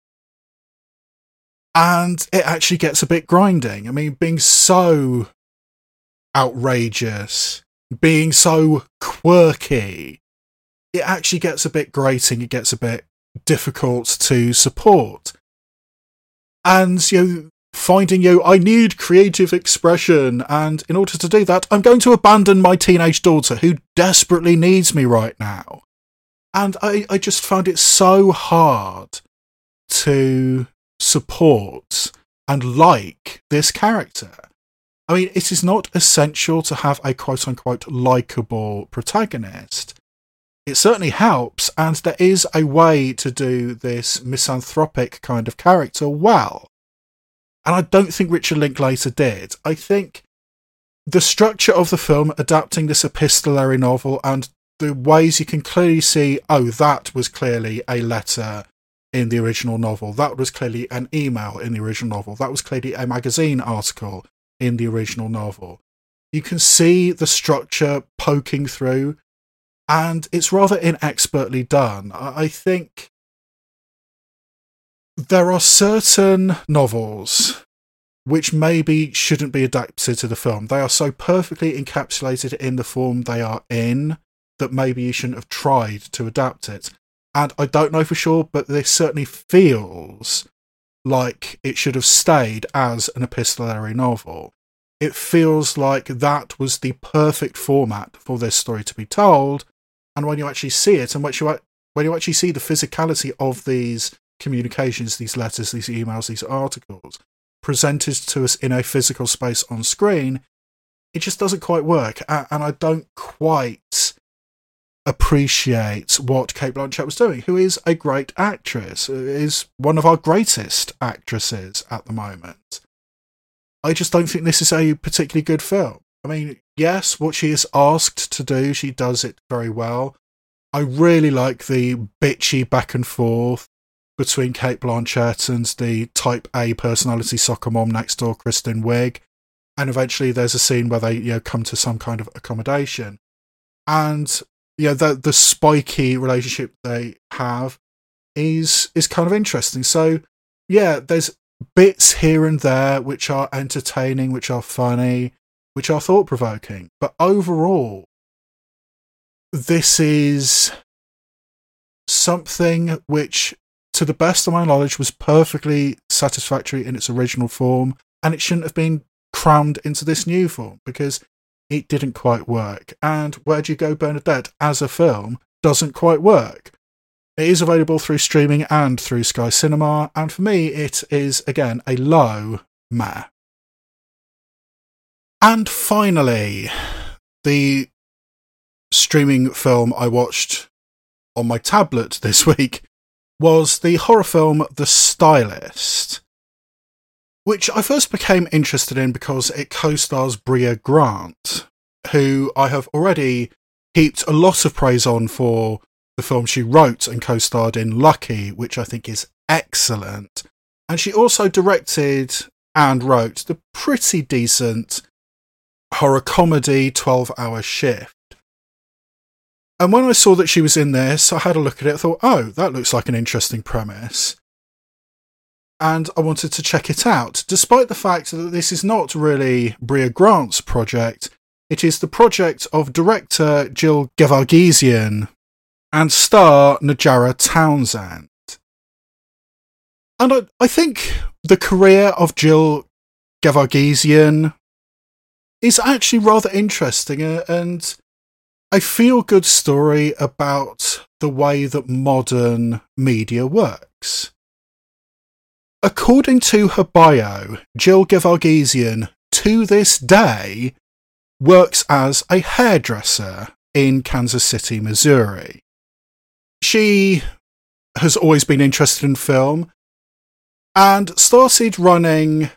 And it actually gets a bit grinding. I mean, being so outrageous being so quirky, it actually gets a bit grating, it gets a bit difficult to support. And you know, finding you, I need creative expression, and in order to do that, I'm going to abandon my teenage daughter who desperately needs me right now. And I, I just found it so hard to support and like this character. I mean, it is not essential to have a quote unquote likable protagonist. It certainly helps, and there is a way to do this misanthropic kind of character well. And I don't think Richard Linklater did. I think the structure of the film adapting this epistolary novel and the ways you can clearly see, oh, that was clearly a letter in the original novel. That was clearly an email in the original novel. That was clearly a magazine article in the original novel. You can see the structure poking through, and it's rather inexpertly done. I think there are certain novels which maybe shouldn't be adapted to the film. They are so perfectly encapsulated in the form they are in that maybe you shouldn't have tried to adapt it. And I don't know for sure, but this certainly feels like it should have stayed as an epistolary novel. It feels like that was the perfect format for this story to be told. And when you actually see it, and when you, when you actually see the physicality of these communications, these letters, these emails, these articles, presented to us in a physical space on screen, it just doesn't quite work. And I don't quite appreciate what Cate Blanchett was doing, who is a great actress, uh, is one of our greatest actresses at the moment. I just don't think this is a particularly good film. I mean, yes, what she is asked to do, she does it very well. I really like the bitchy back and forth between Cate Blanchett and the type A personality soccer mom next door, Kristen Wiig. And eventually there's a scene where they, you know, come to some kind of accommodation. And know, the the spiky relationship they have is is kind of interesting. So yeah, there's bits here and there which are entertaining, which are funny, which are thought provoking. But overall, this is something which to the best of my knowledge, was perfectly satisfactory in its original form, and it shouldn't have been crammed into this new form because it didn't quite work. And Where Do You Go, Bernadette, as a film, doesn't quite work. It is available through streaming and through Sky Cinema, and for me, it is again a low meh. And finally, the streaming film I watched on my tablet this (laughs) week was the horror film The Stylist, which I first became interested in because it co stars Brea Grant, who I have already heaped a lot of praise on for the film she wrote and co starred in Lucky, which I think is excellent. And she also directed and wrote the pretty decent horror comedy 12 hour shift. And when I saw that she was in this, I had a look at it. I thought, oh, that looks like an interesting premise. And I wanted to check it out, despite the fact that this is not really Brea Grant's project. It is the project of director Jill Gevargizian and star Najarra Townsend. And I, I think the career of Jill Gevargizian is actually rather interesting uh, and a feel good story about the way that modern media works. According to her bio, Jill Gevargizian, to this day, works as a hairdresser in Kansas City, Missouri. She has always been interested in film and started running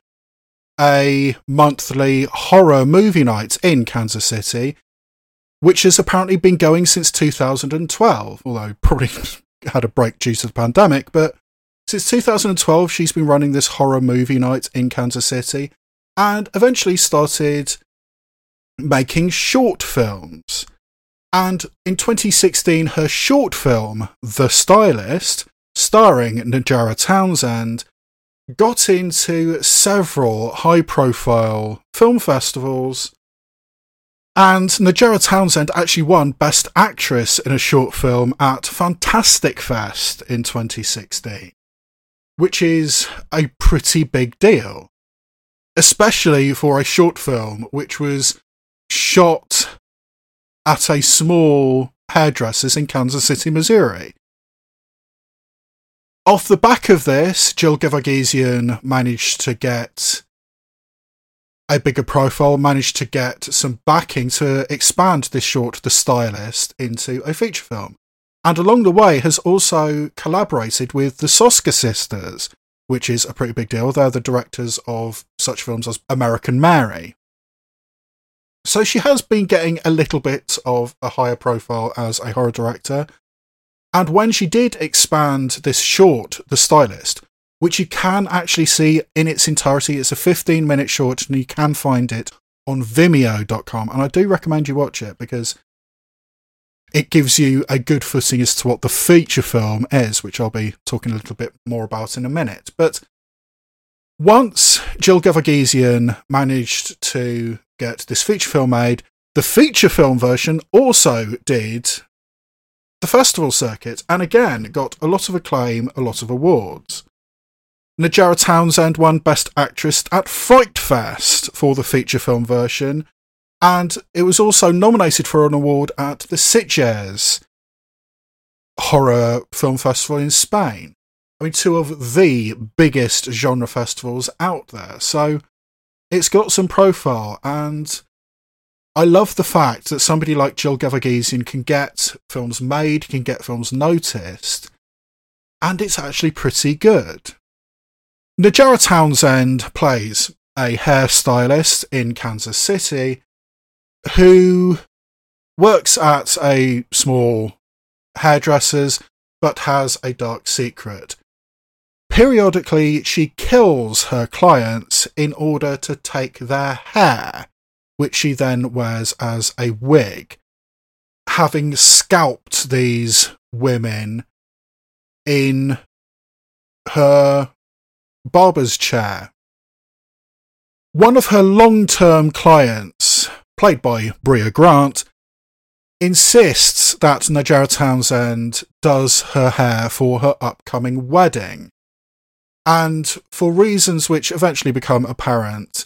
a monthly horror movie night in Kansas City which has apparently been going since 2012, although probably (laughs) had a break due to the pandemic. But since 2012, she's been running this horror movie night in Kansas City and eventually started making short films. And in 2016, her short film, The Stylist, starring Najarra Townsend, got into several high profile film festivals and Najarra Townsend actually won Best Actress in a Short Film at Fantastic Fest in 2016, which is a pretty big deal, especially for a short film which was shot at a small hairdresser's in Kansas City, Missouri. Off the back of this, Jill Gevargizian managed to get a bigger profile, managed to get some backing to expand this short, The Stylist, into a feature film. And along the way has also collaborated with the Soska sisters, which is a pretty big deal. They're the directors of such films as American Mary. So she has been getting a little bit of a higher profile as a horror director. And when she did expand this short, The Stylist, which you can actually see in its entirety, it's a 15 minute short and you can find it on vimeo.com. And I do recommend you watch it because it gives you a good footing as to what the feature film is, which I'll be talking a little bit more about in a minute. But once Jill Gevargizian managed to get this feature film made, the feature film version also did the festival circuit and again got a lot of acclaim, a lot of awards. Najarra Townsend won Best Actress at Fright Fest for the feature film version, and it was also nominated for an award at the Sitges Horror Film Festival in Spain. I mean, two of the biggest genre festivals out there. So it's got some profile, and I love the fact that somebody like Jill Gevargizian can get films made, can get films noticed, and it's actually pretty good. Najarra Townsend plays a hairstylist in Kansas City who works at a small hairdresser's but has a dark secret. Periodically, she kills her clients in order to take their hair, which she then wears as a wig. Having scalped these women in her barber's chair. One of her long term clients, played by Brea Grant, insists that Najarra Townsend does her hair for her upcoming wedding. And for reasons which eventually become apparent,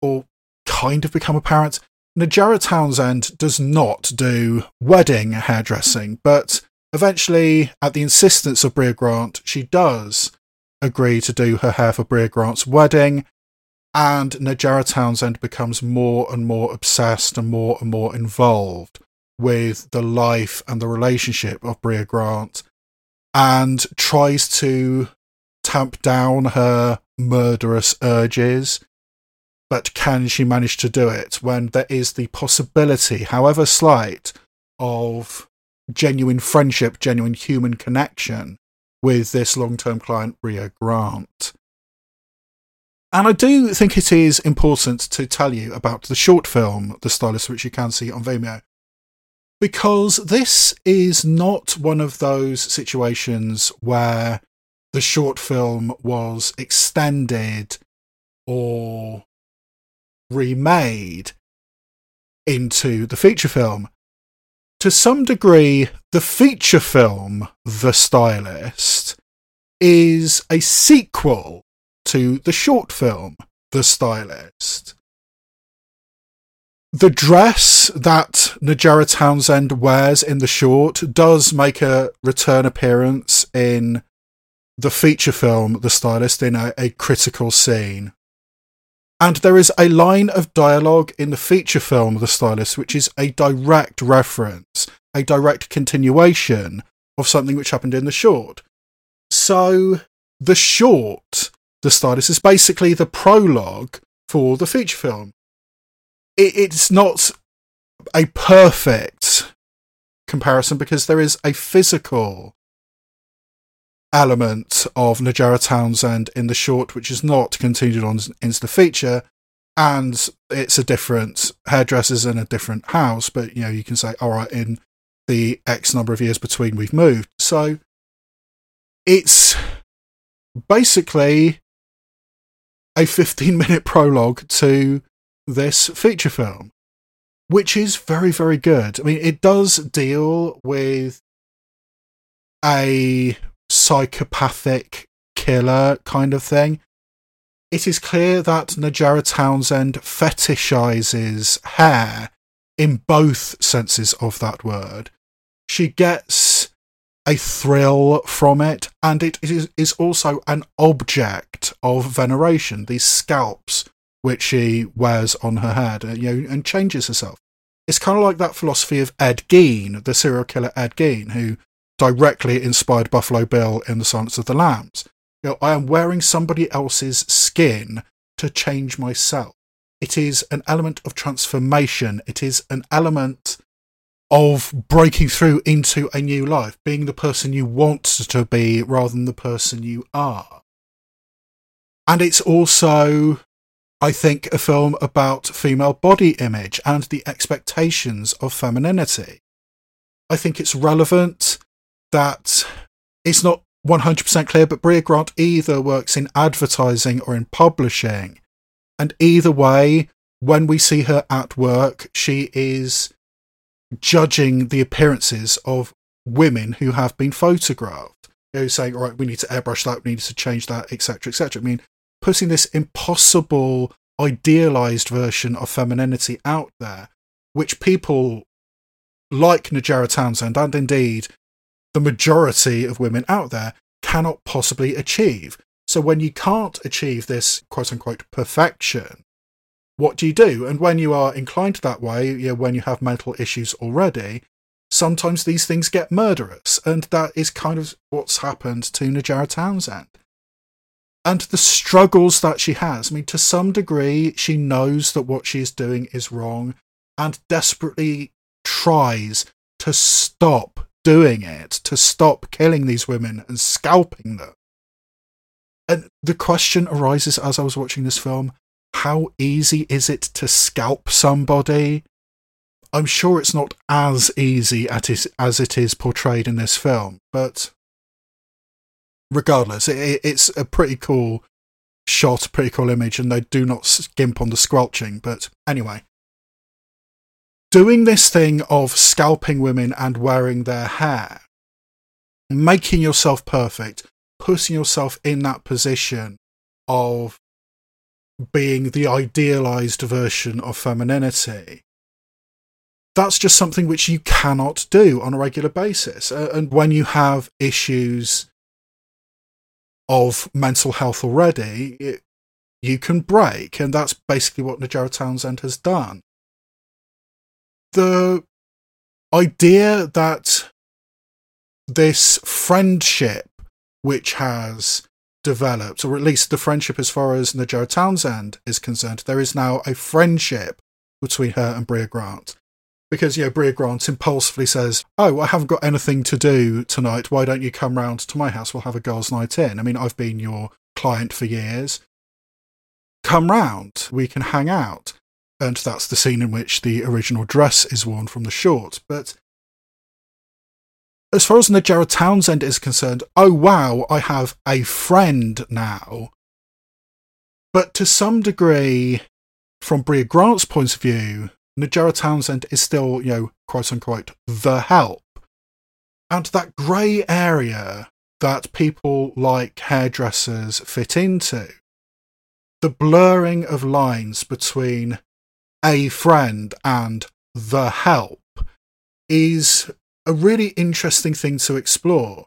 or kind of become apparent, Najarra Townsend does not do wedding hairdressing, but eventually, at the insistence of Brea Grant, she does agree to do her hair for Brea Grant's wedding, and Najarra Townsend becomes more and more obsessed and more and more involved with the life and the relationship of Brea Grant and tries to tamp down her murderous urges. But can she manage to do it when there is the possibility, however slight, of genuine friendship, genuine human connection with this long term client, Brea Grant? And I do think it is important to tell you about the short film, The Stylist, which you can see on Vimeo, because this is not one of those situations where the short film was extended or remade into the feature film. To some degree, the feature film, The Stylist, is a sequel to the short film, The Stylist. The dress that Najarra Townsend wears in the short does make a return appearance in the feature film The Stylist in a, a critical scene. And there is a line of dialogue in the feature film The Stylist which is a direct reference, a direct continuation of something which happened in the short. So, the short, The Stylist, is basically the prologue for the feature film. It, it's not a perfect comparison because there is a physical element of Najarra Townsend in the short, which is not continued on into the feature, and it's a different hairdressers in a different house. But you know, you can say, all right, in the X number of years between, we've moved. So it's basically a 15 minute prologue to this feature film, which is very, very good. I mean, it does deal with a psychopathic killer kind of thing. It is clear that Najarra Townsend fetishizes hair in both senses of that word. She gets a thrill from it, and it is, is also an object of veneration. These scalps which she wears on her head, uh, you know, and changes herself. It's kind of like that philosophy of Ed Gein, the serial killer Ed Gein, who directly inspired Buffalo Bill in The Silence of the Lambs. You know, I am wearing somebody else's skin to change myself. It is an element of transformation. It is an element of breaking through into a new life, being the person you want to be rather than the person you are. And it's also, I think, a film about female body image and the expectations of femininity. I think it's relevant that it's not 100% clear, but Brea Grant either works in advertising or in publishing. And either way, when we see her at work, she is judging the appearances of women who have been photographed. You know, saying, all right, we need to airbrush that, we need to change that, etc., etc. I mean, putting this impossible, idealized version of femininity out there, which people like Najarra Townsend and indeed the majority of women out there cannot possibly achieve. So when you can't achieve this quote unquote perfection, what do you do? And when you are inclined that way, you know, when you have mental issues already, sometimes these things get murderous. And that is kind of what's happened to Najarra Townsend. And the struggles that she has, I mean, to some degree, she knows that what she is doing is wrong and desperately tries to stop doing it, to stop killing these women and scalping them. And the question arises as I was watching this film how easy is it to scalp somebody? I'm sure it's not as easy as it is portrayed in this film, but regardless, it, it's a pretty cool shot, pretty cool image, and they do not skimp on the squelching. But anyway, doing this thing of scalping women and wearing their hair, making yourself perfect, putting yourself in that position of being the idealized version of femininity. That's just something which you cannot do on a regular basis. and when you have issues of mental health already, it, you can break. And that's basically what Najarra Townsend has done the idea that this friendship which has developed, or at least the friendship as far as Najarra Townsend is concerned, there is now a friendship between her and Brea Grant. Because, you know, Brea Grant impulsively says, Oh, I haven't got anything to do tonight. Why don't you come round to my house? We'll have a girls' night in. I mean, I've been your client for years. Come round. We can hang out and that's the scene in which the original dress is worn from the short. But as far as Najarra Townsend is concerned, oh wow, I have a friend now. But to some degree, from Brea Grant's point of view, Najarra Townsend is still, you know, quote unquote, the help. And that grey area that people like hairdressers fit into, the blurring of lines between a friend and the help is a really interesting thing to explore.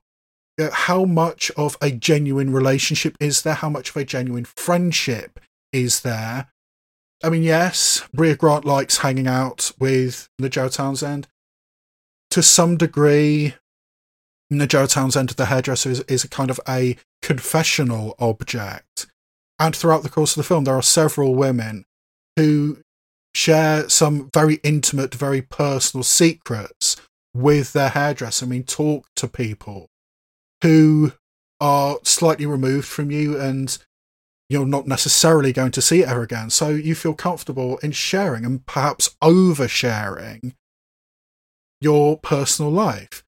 Uh, how much of a genuine relationship is there? How much of a genuine friendship is there? I mean, yes, Brea Grant likes hanging out with Najarra Townsend. To some degree, Najarra Townsend, the hairdresser, is, is a kind of a confessional object. And throughout the course of the film, there are several women who share some very intimate, very personal secrets with their hairdresser. I mean, talk to people who are slightly removed from you and you're not necessarily going to see ever again. So you feel comfortable in sharing and perhaps oversharing your personal life.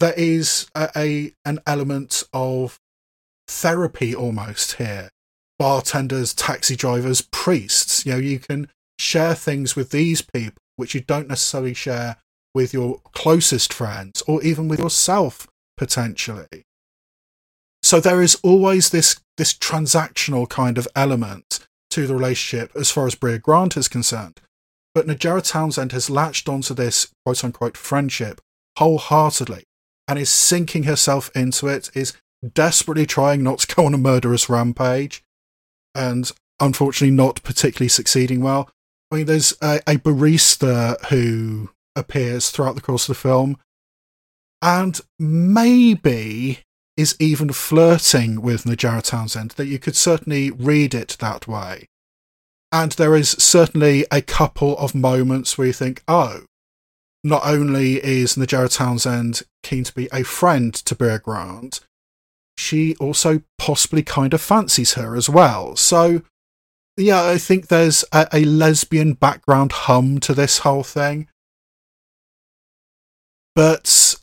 There is a, a an element of therapy almost here. Bartenders, taxi drivers, priests. You know, you can share things with these people which you don't necessarily share with your closest friends or even with yourself potentially. So there is always this this transactional kind of element to the relationship as far as Brea Grant is concerned. But Najarra Townsend has latched onto this quote unquote friendship wholeheartedly and is sinking herself into it, is desperately trying not to go on a murderous rampage, and unfortunately not particularly succeeding well. I mean, there's a, a barista who appears throughout the course of the film, and maybe is even flirting with Najarra Townsend, that you could certainly read it that way. And there is certainly a couple of moments where you think, oh, not only is Najarra Townsend keen to be a friend to Brea Grant, she also possibly kind of fancies her as well. So, yeah, I think there's a, a lesbian background hum to this whole thing. But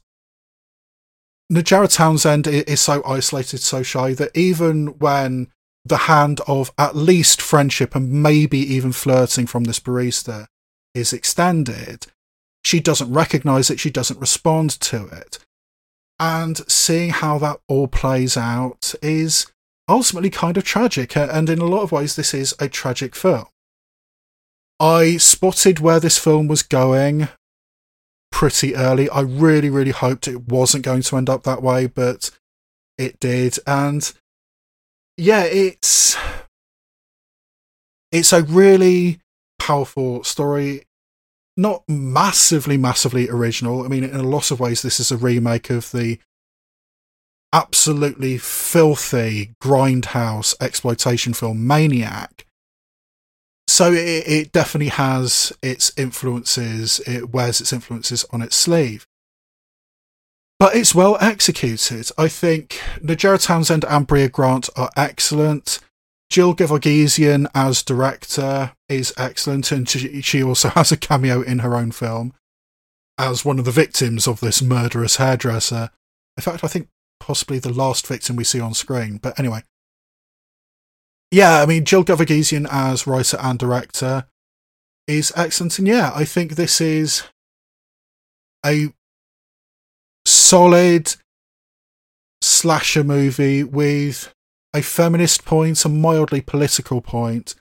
Najarra Townsend is so isolated, so shy that even when the hand of at least friendship and maybe even flirting from this barista is extended, she doesn't recognize it, she doesn't respond to it. And seeing how that all plays out is ultimately kind of tragic, and in a lot of ways, this is a tragic film. I spotted where this film was going pretty early. I really, really hoped it wasn't going to end up that way, but it did. And yeah, it's it's a really powerful story. Not massively, massively original. I mean, in a lot of ways, this is a remake of the absolutely filthy grindhouse exploitation film Maniac. So it, it definitely has its influences, it wears its influences on its sleeve but it's well executed. I think Najarra Townsend and Brea Grant are excellent. Jill Gevargizian as director is excellent, and she also (laughs) has a cameo in her own film as one of the victims of this murderous hairdresser. In fact, I think possibly the last victim we see on screen. But anyway, yeah, I mean, Jill Gevargizian as writer and director is excellent, and yeah, I think this is a solid slasher movie with a feminist point, a mildly political point,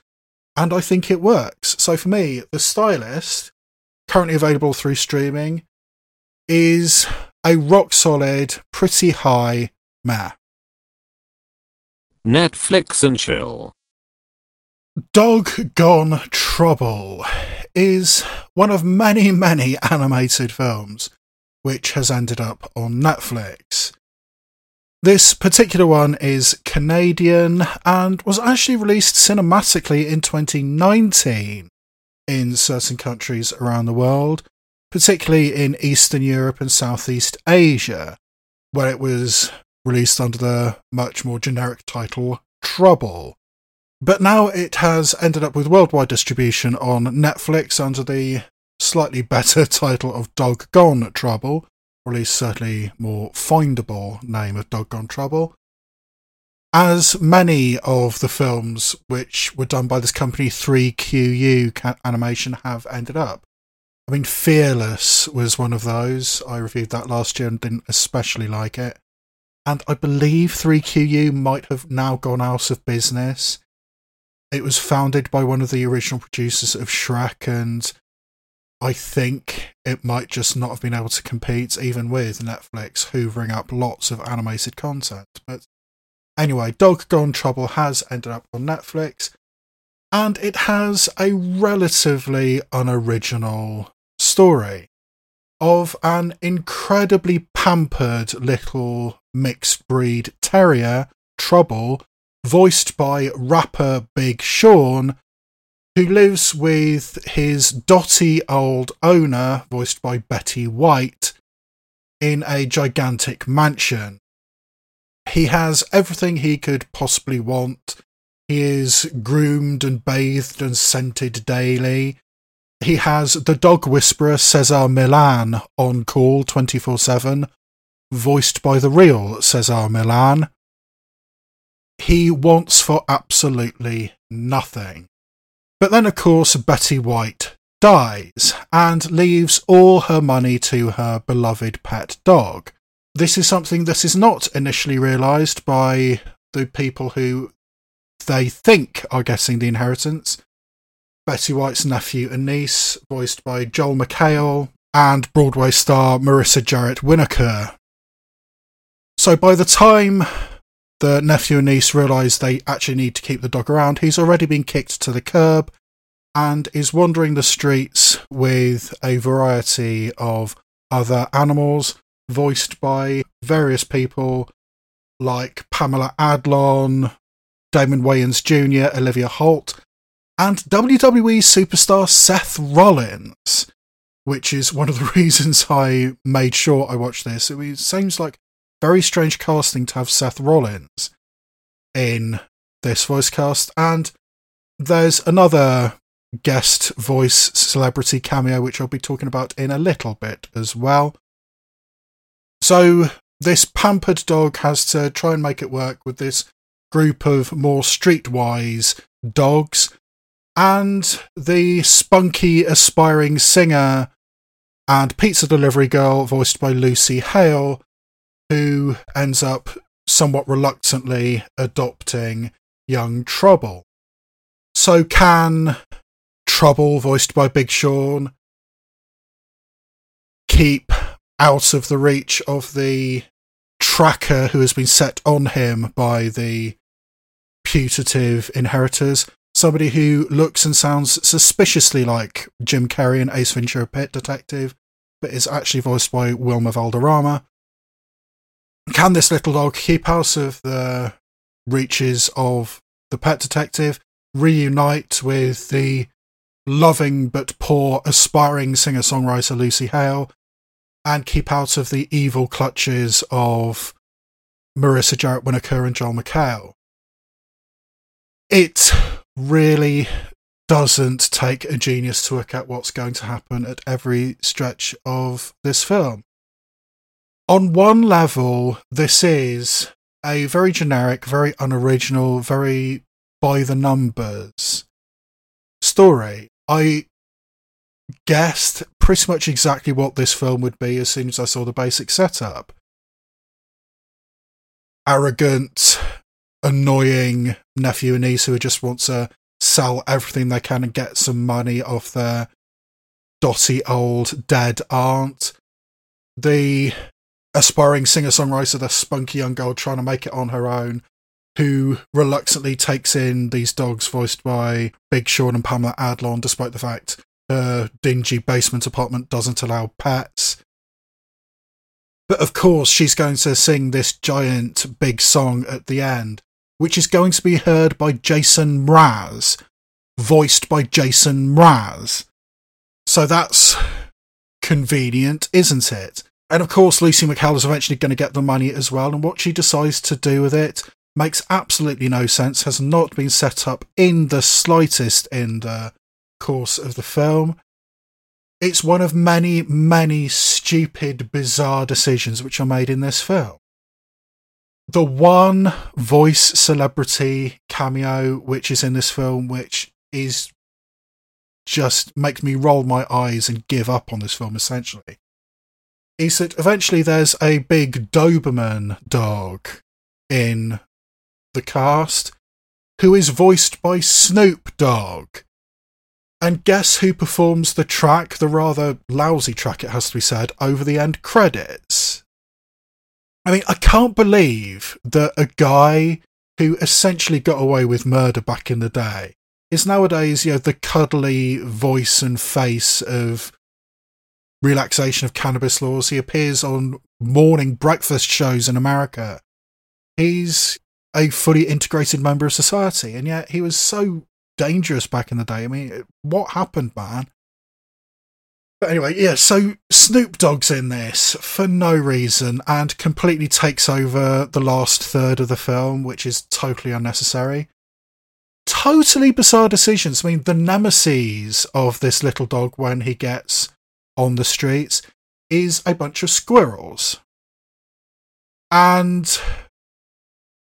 and I think it works. So for me, The Stylist, currently available through streaming, is a rock solid, pretty high meh. Netflix and chill. Dog Gone Trouble is one of many, many animated films which has ended up on Netflix. This particular one is Canadian and was actually released cinematically in 2019 in certain countries around the world, particularly in Eastern Europe and Southeast Asia, where it was released under the much more generic title Trouble. But now it has ended up with worldwide distribution on Netflix under the slightly (laughs) better title of Dog Gone Trouble, or at least certainly more findable name of Dog Gone Trouble. As many of the films which were done by this company 3QU Animation have ended up. I mean, Fearless was one of those. I reviewed that last year and didn't especially like it. And I believe 3QU might have now gone out of business. It was founded by one of the original producers of Shrek and I think it might just not have been able to compete even with Netflix hoovering up lots of animated content. But anyway, Dog Gone Trouble has ended up on Netflix and it has a relatively unoriginal story of an incredibly pampered little mixed breed terrier, Trouble, voiced by rapper Big Sean, who lives with his dotty old owner, voiced by Betty White, in a gigantic mansion. He has everything he could possibly want. He is groomed and bathed and scented daily. He has the dog whisperer Cesar Millan on call 24 7, voiced by the real Cesar Millan. He wants for absolutely nothing. But then, of course, Betty White dies and leaves all her money to her beloved pet dog. This is something that is not initially realised by the people who they think are getting the inheritance. Betty White's nephew and niece, voiced by Joel McHale, and Broadway star Marissa Jaret Winokur. So by the time the nephew and niece realise they actually need to keep the dog around. He's already been kicked to the curb and is wandering the streets with a variety of other animals voiced by various people like Pamela Adlon, Damon Wayans Jr., Olivia Holt, and WWE superstar Seth Rollins, which is one of the (laughs) reasons I made sure I watched this. It seems like very strange casting to have Seth Rollins in this voice cast, and there's another guest voice celebrity cameo, which I'll be talking about in a little bit as well. So, this pampered dog has to try and make it work with this group of more streetwise dogs and the spunky, aspiring singer and pizza delivery girl, voiced by Lucy Hale, who ends up somewhat reluctantly adopting young Trouble. So, can Trouble, voiced by Big Sean, keep out of the reach of the tracker who has been set on him by the putative inheritors? Somebody who looks and sounds suspiciously like Jim Carrey in Ace Ventura Pet Detective, but is actually voiced by Wilmer Valderrama. Can this little dog keep out of the reaches of the pet detective, reunite with the loving but poor aspiring singer songwriter Lucy Hale, and keep out of the evil clutches of Marissa Jaret Winokur and Joel McHale? It really doesn't take a genius to work out what's going to happen at every stretch of this film. On one level, this is a very generic, very unoriginal, very by the numbers story. I guessed pretty much exactly what this film would be as soon as I saw the basic setup. Arrogant, annoying nephew and niece who just want to sell everything they can and get some money off their dotty old dead aunt. The aspiring singer songwriter, the spunky young girl trying to make it on her own, who reluctantly takes in these dogs voiced by Big Sean and Pamela Adlon, despite the fact her dingy basement apartment doesn't allow pets. But of course, she's going to sing this giant big song at the end, which is going to be heard by Jason Mraz, voiced by Jason Mraz. So that's convenient, isn't it? And of course, Lucy McHale is eventually going to get the money as well, and what she decides to do with it makes absolutely no sense, has not been set up in the slightest in the course of the film. It's one of many, many stupid, bizarre decisions which are made in this film. The one voice celebrity cameo which is in this film, which is just makes me roll my eyes and give up on this film essentially, is that eventually there's a big Doberman dog in the cast who is voiced by Snoop Dogg. And guess who performs the track, the rather lousy track, it has to be said, over the end credits? I mean, I can't believe that a guy who essentially got away with murder back in the day is nowadays, you know, the cuddly voice and face of relaxation of cannabis laws. He appears on morning breakfast shows in America. He's a fully integrated member of society, and yet he was so dangerous back in the day. I mean, what happened, man? But anyway, yeah, so Snoop Dogg's in this for no reason and completely takes over the last third of the film, which is totally unnecessary. Totally bizarre decisions. I mean, the nemesis of this little dog when he gets on the streets is a bunch of squirrels. And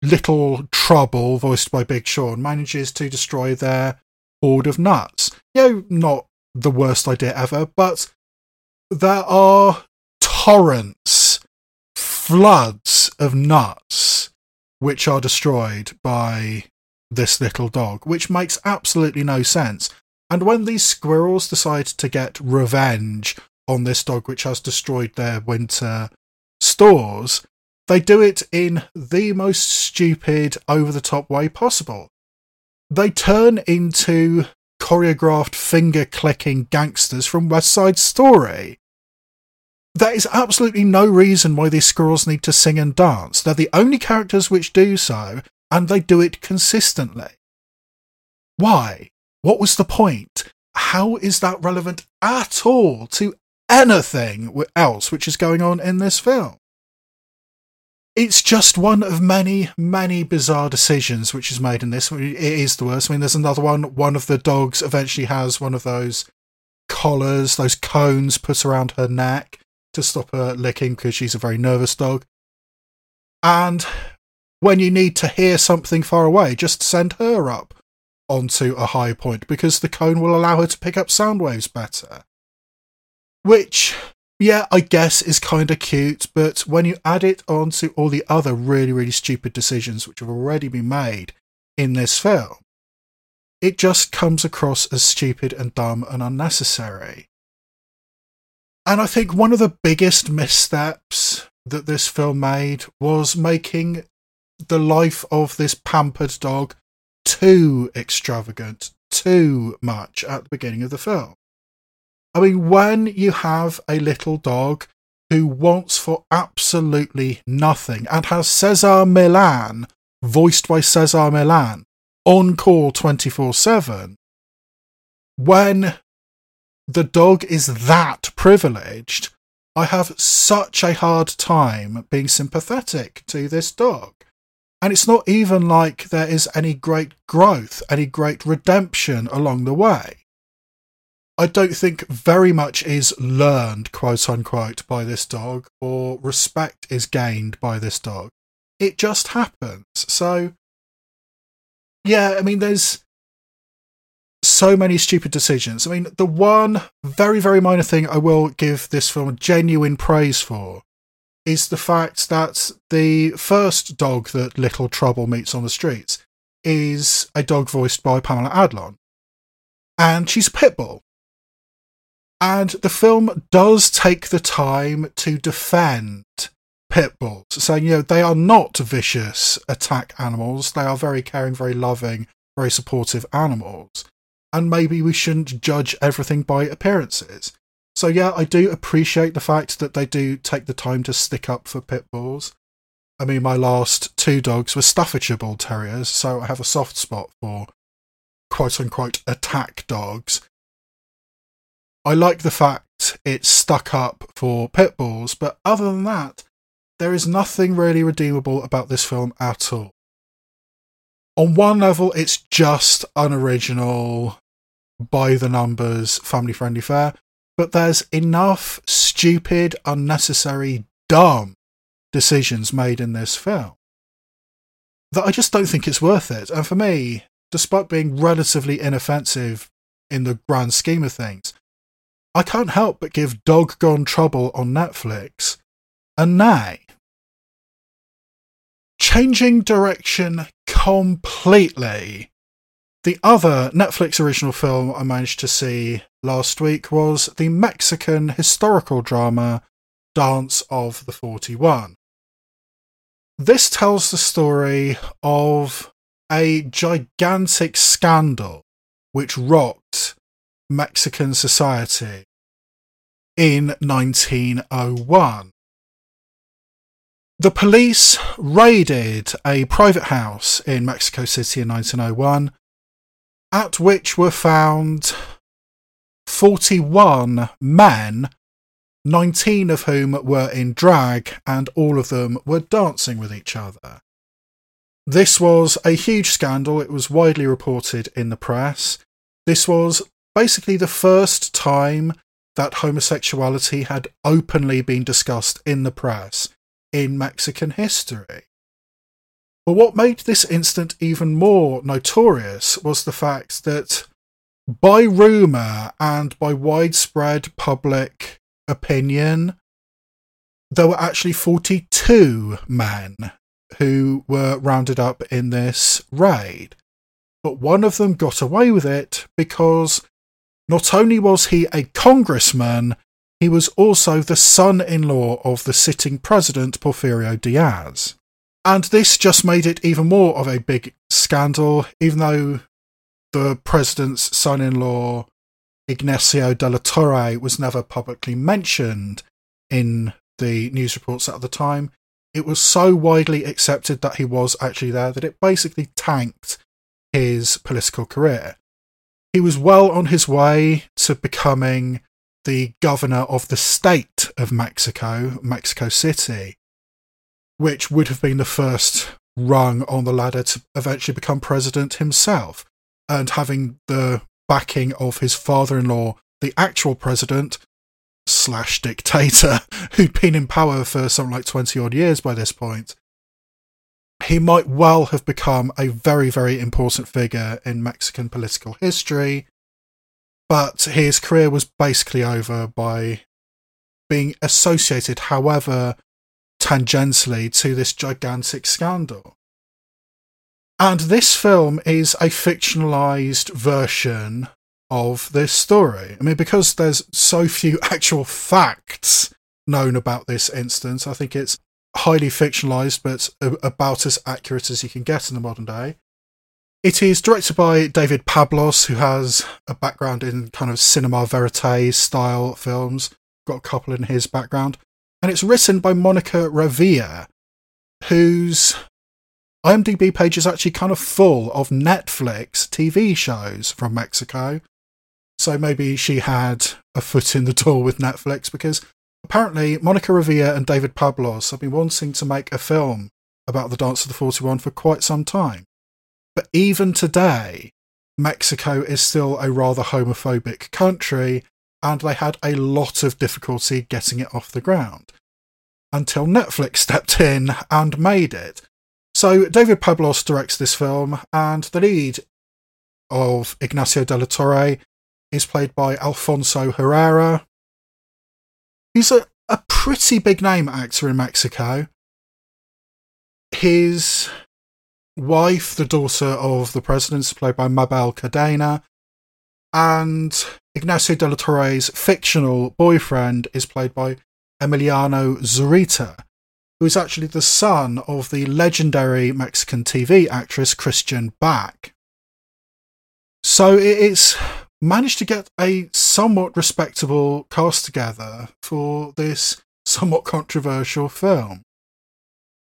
little trouble, voiced by Big Sean, manages to destroy their hoard of nuts. You know, not the worst idea ever, but there are torrents, floods of nuts which are destroyed by this little dog, which makes absolutely no sense. And when these squirrels decide to get revenge on this dog, which has destroyed their winter stores, they do it in the most stupid, over the top way possible. They turn into choreographed finger clicking gangsters from West Side Story. There is absolutely no reason why these squirrels need to sing and dance. They're the only characters which do so, and they do it consistently. Why? what was the point? How is that relevant at all to anything else which is going on in this film? It's just one of many, many bizarre decisions which is made in this. It is the worst. I mean, there's another one. One of the dogs eventually has one of those collars, those cones put around her neck to stop her licking because she's a very nervous dog. And when you need to hear something far away, just send her up onto a high point because the cone will allow her to pick up sound waves better. Which, yeah, I guess is kind of cute, but when you add it onto all the other really, really stupid decisions which have already been made in this film, it just comes across as stupid and dumb and unnecessary. And I think one of the biggest missteps that this film made was making the life of this pampered dog too extravagant, too much at the beginning of the film. I mean, when you have a little dog who wants for absolutely nothing and has Cesar Millan, voiced by Cesar Millan, on call 24 7, when the dog is that privileged, I have such a hard time being sympathetic to this dog. And it's not even like there is any great growth, any great redemption along the way. I don't think very much is learned, quote unquote, by this dog, or respect is gained by this dog. It just happens. So, yeah, I mean, there's so many stupid decisions. I mean, the one very, very minor thing I will give this film genuine praise for is the fact that the first dog that Little Trouble meets on the streets is a dog voiced by Pamela Adlon. And she's a pit bull. And the film does take the time to defend pit bulls, saying, you know, they are not vicious attack animals. They are very caring, very loving, very supportive animals and maybe we shouldn't judge everything by appearances. So yeah, I do appreciate the fact that they do take the time to stick up for pit bulls. I mean, my last two dogs were Staffordshire Bull Terriers, so I have a soft spot for quote unquote attack dogs. I like the fact it's stuck up for pit bulls, but other than that, there is nothing really redeemable about this film at all. On one level, it's just unoriginal, by the numbers, family friendly fare, but there's enough stupid, unnecessary, dumb decisions made in this film that I just don't think it's worth it. And for me, despite being relatively inoffensive in the grand scheme of things, I can't help but give Dog Gone Trouble on Netflix a nay. Changing direction completely the other Netflix original film I managed to see last week was the Mexican historical drama Dance of the 41. This tells the story of a gigantic scandal which rocked Mexican society in 1901. The police raided a private house in Mexico City in 1901 at which were found 41 men, 19 of whom were in drag, and all of them were dancing with each other. This was a huge scandal. It was widely reported in the press. This was basically the first time that homosexuality had openly been discussed in the press in Mexican history. But what made this incident even more notorious was the fact that, by rumour and by widespread public opinion, there were actually 42 men who were rounded up in this raid. But one of them got away with it because not only was he a congressman, he was also the son in law of the sitting president, Porfirio Diaz. And this just made it even more of a big scandal, even though the president's son in law, Ignacio de la Torre, was never publicly mentioned in the news reports at the time. It was so widely accepted that he was actually there that it basically tanked his political career. He was well on his way to becoming the governor of the state of Mexico, Mexico City, which would have been the first rung on the ladder to eventually become president himself. And having the backing of his father in law, the actual president slash dictator, (laughs) who'd been in power for something like 20 odd years by this point, he might well have become a very, very important figure in Mexican political history. But his career was basically over by being associated, however tangentially, to this gigantic scandal. And this film is a fictionalized version of this story. I mean, because there's so few (laughs) actual facts known about this instance, I think it's highly fictionalized, but about as accurate as you can get in the modern day. It is directed by David Pablos, who has a background in kind of cinema verite style films. Got a couple in his background. And it's written by Monica Revilla, whose IMDb page is actually kind of full of Netflix TV shows from Mexico. So maybe she had a foot in the door with Netflix because apparently Monica Revilla and David Pablos have been wanting to make a film about the Dance of the 41 for quite some time. But even today, Mexico is still a rather homophobic country, and they had a lot of difficulty getting it off the ground until Netflix (laughs) stepped in and made it. So David Pablos directs this film, and the lead of Ignacio de la Torre is played by Alfonso Herrera. He's a, a pretty big name actor in Mexico. His wife, the daughter of the president, is played by Mabel Cadena, and Ignacio de la Torre's fictional boyfriend is played by Emiliano Zurita, who is actually the son of the legendary Mexican TV actress Christian Bach. So it's managed to get a somewhat respectable cast together for this somewhat controversial film,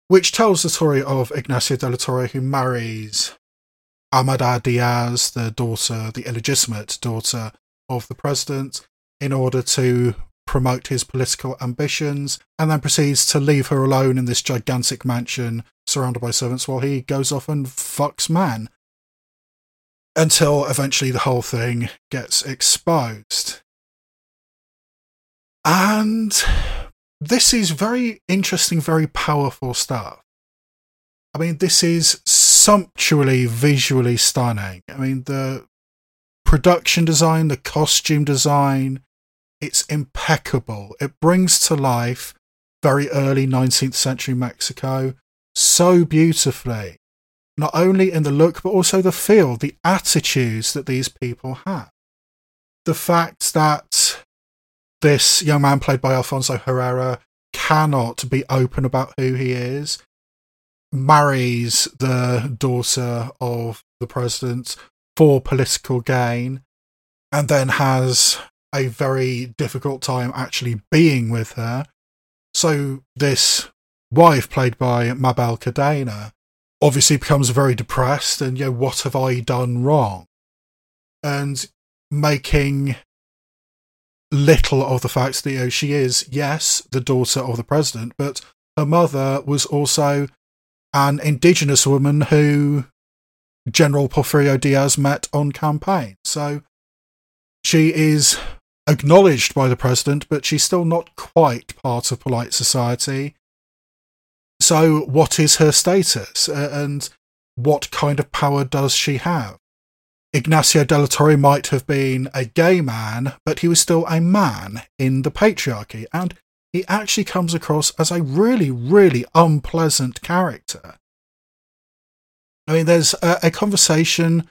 which tells the story of Ignacio de la Torre, who marries Amada Diaz, the daughter, the illegitimate daughter of the president, in order to promote his political ambitions, and then proceeds to leave her alone in this gigantic mansion surrounded by servants while he goes off and fucks man until eventually the whole thing gets exposed. And this is very interesting, very powerful stuff. I mean, this is sumptuously visually stunning. I mean, the production design, the costume design, it's impeccable. It brings to life very early 19th century Mexico so beautifully not only in the look, but also the feel, the attitudes that these people have. The fact that this young man, played by Alfonso Herrera, cannot be open about who he is, marries the daughter of the president for political gain, and then has a very difficult time actually being with her. So, this wife, played by Mabel Cadena, obviously becomes very depressed and, you know, what have I done wrong? And making little of the fact that, you know, she is, yes, the daughter of the president, but her mother was also an indigenous woman who General Porfirio Diaz met on campaign. So she is acknowledged by the president, but she's still not quite part of polite society. So, what is her status uh, and what kind of power does she have? Ignacio de la Torre might have been a gay man, but he was still a man in the patriarchy, and he actually comes across as a really, really unpleasant character. I mean, there's a, a conversation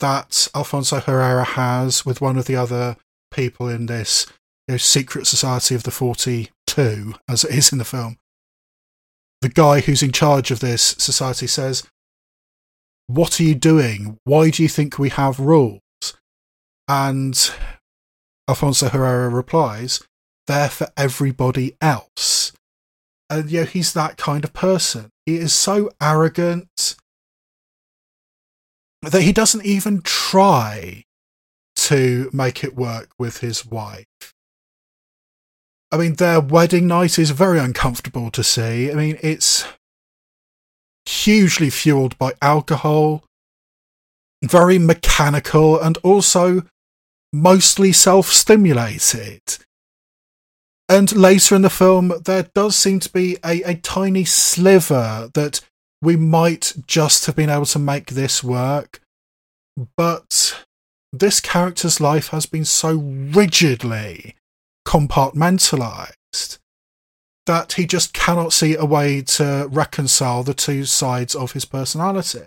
that Alfonso Herrera has with one of the other people in this you know, secret society of the 42, as it is in the film, the guy who's in charge of this society says, What are you doing? Why do you think we have rules? And Alfonso Herrera replies, They're for everybody else. And you know, he's that kind of person. He is so arrogant that he doesn't even try to make it work with his wife. I mean, their wedding night is very uncomfortable to see. I mean, it's hugely fueled by alcohol, very mechanical, and also mostly self stimulated. And later in the film, there does seem to be a, a tiny sliver that we might just have been able to make this work. But this character's life has been so rigidly compartmentalized that he just cannot see a way to reconcile the two sides of his personality.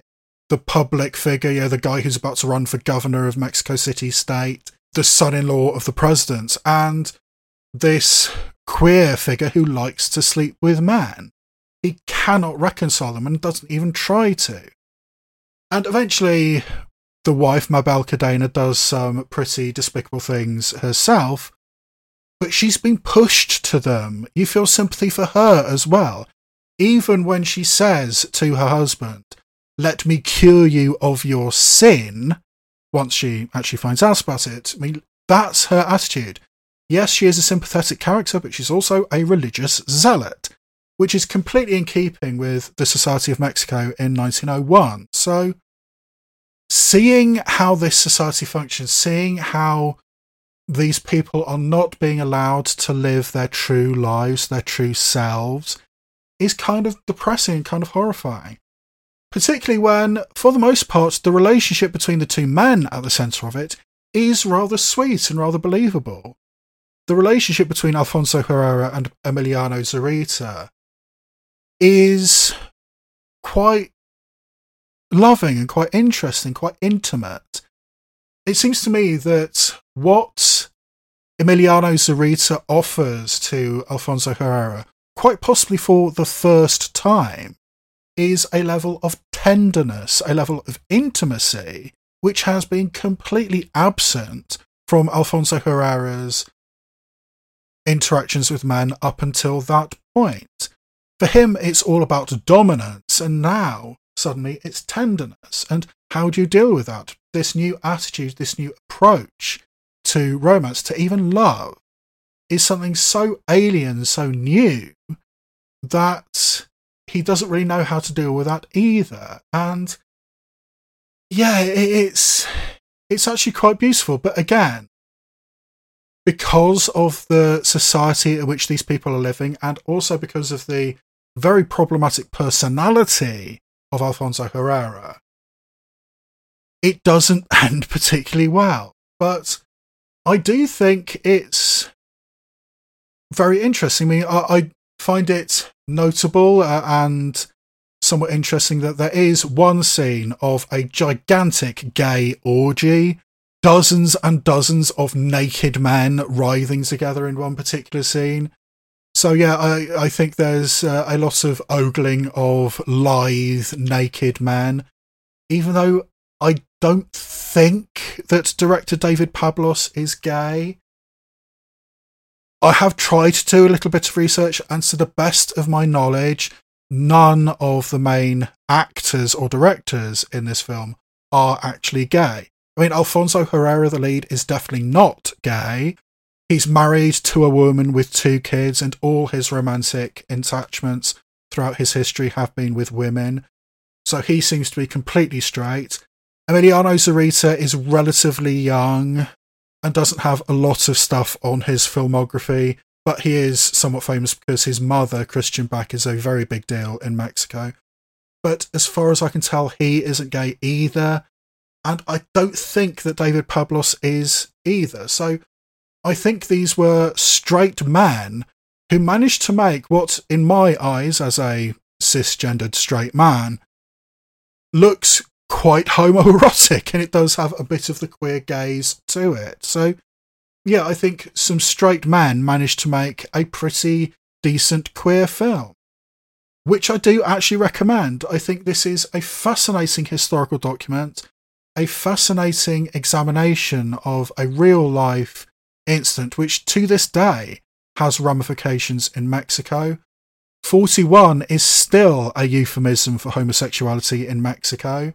The public figure, you know, the guy who's about to run for governor of Mexico City State, the son in law of the president, and this queer figure who likes to sleep with men. He cannot reconcile them and doesn't even try to. And eventually, the wife, Mabel Cadena, does some pretty despicable things herself, but she's been pushed to them. You feel sympathy for her as well. Even when she says to her husband, Let me cure you of your sin, once she actually finds out about it, I mean, that's her attitude. Yes, she is a sympathetic character, but she's also a religious zealot, which is completely in keeping with the Society of Mexico in 1901. So, seeing how this society functions, seeing how these people are not being allowed to live their true lives, their true selves, is kind of depressing and kind of horrifying. Particularly when, for the most part, the relationship between the two men at the centre of it is rather sweet and rather believable. The relationship between Alfonso Herrera and Emiliano Zurita is quite loving and quite interesting, quite intimate. It seems to me that what Emiliano Zurita offers to Alfonso Herrera, quite possibly for the first time, is a level of tenderness, a level of intimacy, which has been completely absent from Alfonso Herrera's interactions with men up until that point. For him, it's all about dominance, and now suddenly it's tenderness. And how do you deal with that? This new attitude, this new approach to romance, to even love, is something so alien, so new, that he doesn't really know how to deal with that either. And yeah, it's it's actually quite beautiful. But again, because of the society in which these people are living, and also because of the very problematic personality of Alfonso Herrera, it doesn't (laughs) end particularly well. But I do think it's very interesting. I mean, I, I find it notable uh, and somewhat interesting that there is one scene of a gigantic gay orgy, dozens and dozens of naked men writhing together in one particular scene. So yeah, I, I think there's uh, a lot of ogling of lithe naked men, even though I don't think that director David Pablos is gay. I have tried to do a little bit of research, and to the best of my knowledge, none of the main actors or directors in this film are actually gay. I mean, Alfonso Herrera, the lead, is definitely not gay. He's married to a woman with two kids, and all his romantic attachments throughout his history have been with women. So he seems to be completely straight. Emiliano Zurita is relatively young and doesn't have a lot of stuff on his filmography, but he is somewhat famous because his mother, Christian Bach, is a very big deal in Mexico. But as far as I can tell, he isn't gay either. And I don't think that David Pablos is either. So I think these were straight men who managed to make what, in my eyes, as a cisgendered straight man, looks quite homoerotic and it does have a bit of the queer gaze to it. So, yeah, I think some straight men managed to make a pretty decent queer film, which I do actually recommend. I think this is a fascinating historical document, a fascinating examination of a real life incident, which to this day has ramifications in Mexico. 41 is still a euphemism for homosexuality in Mexico.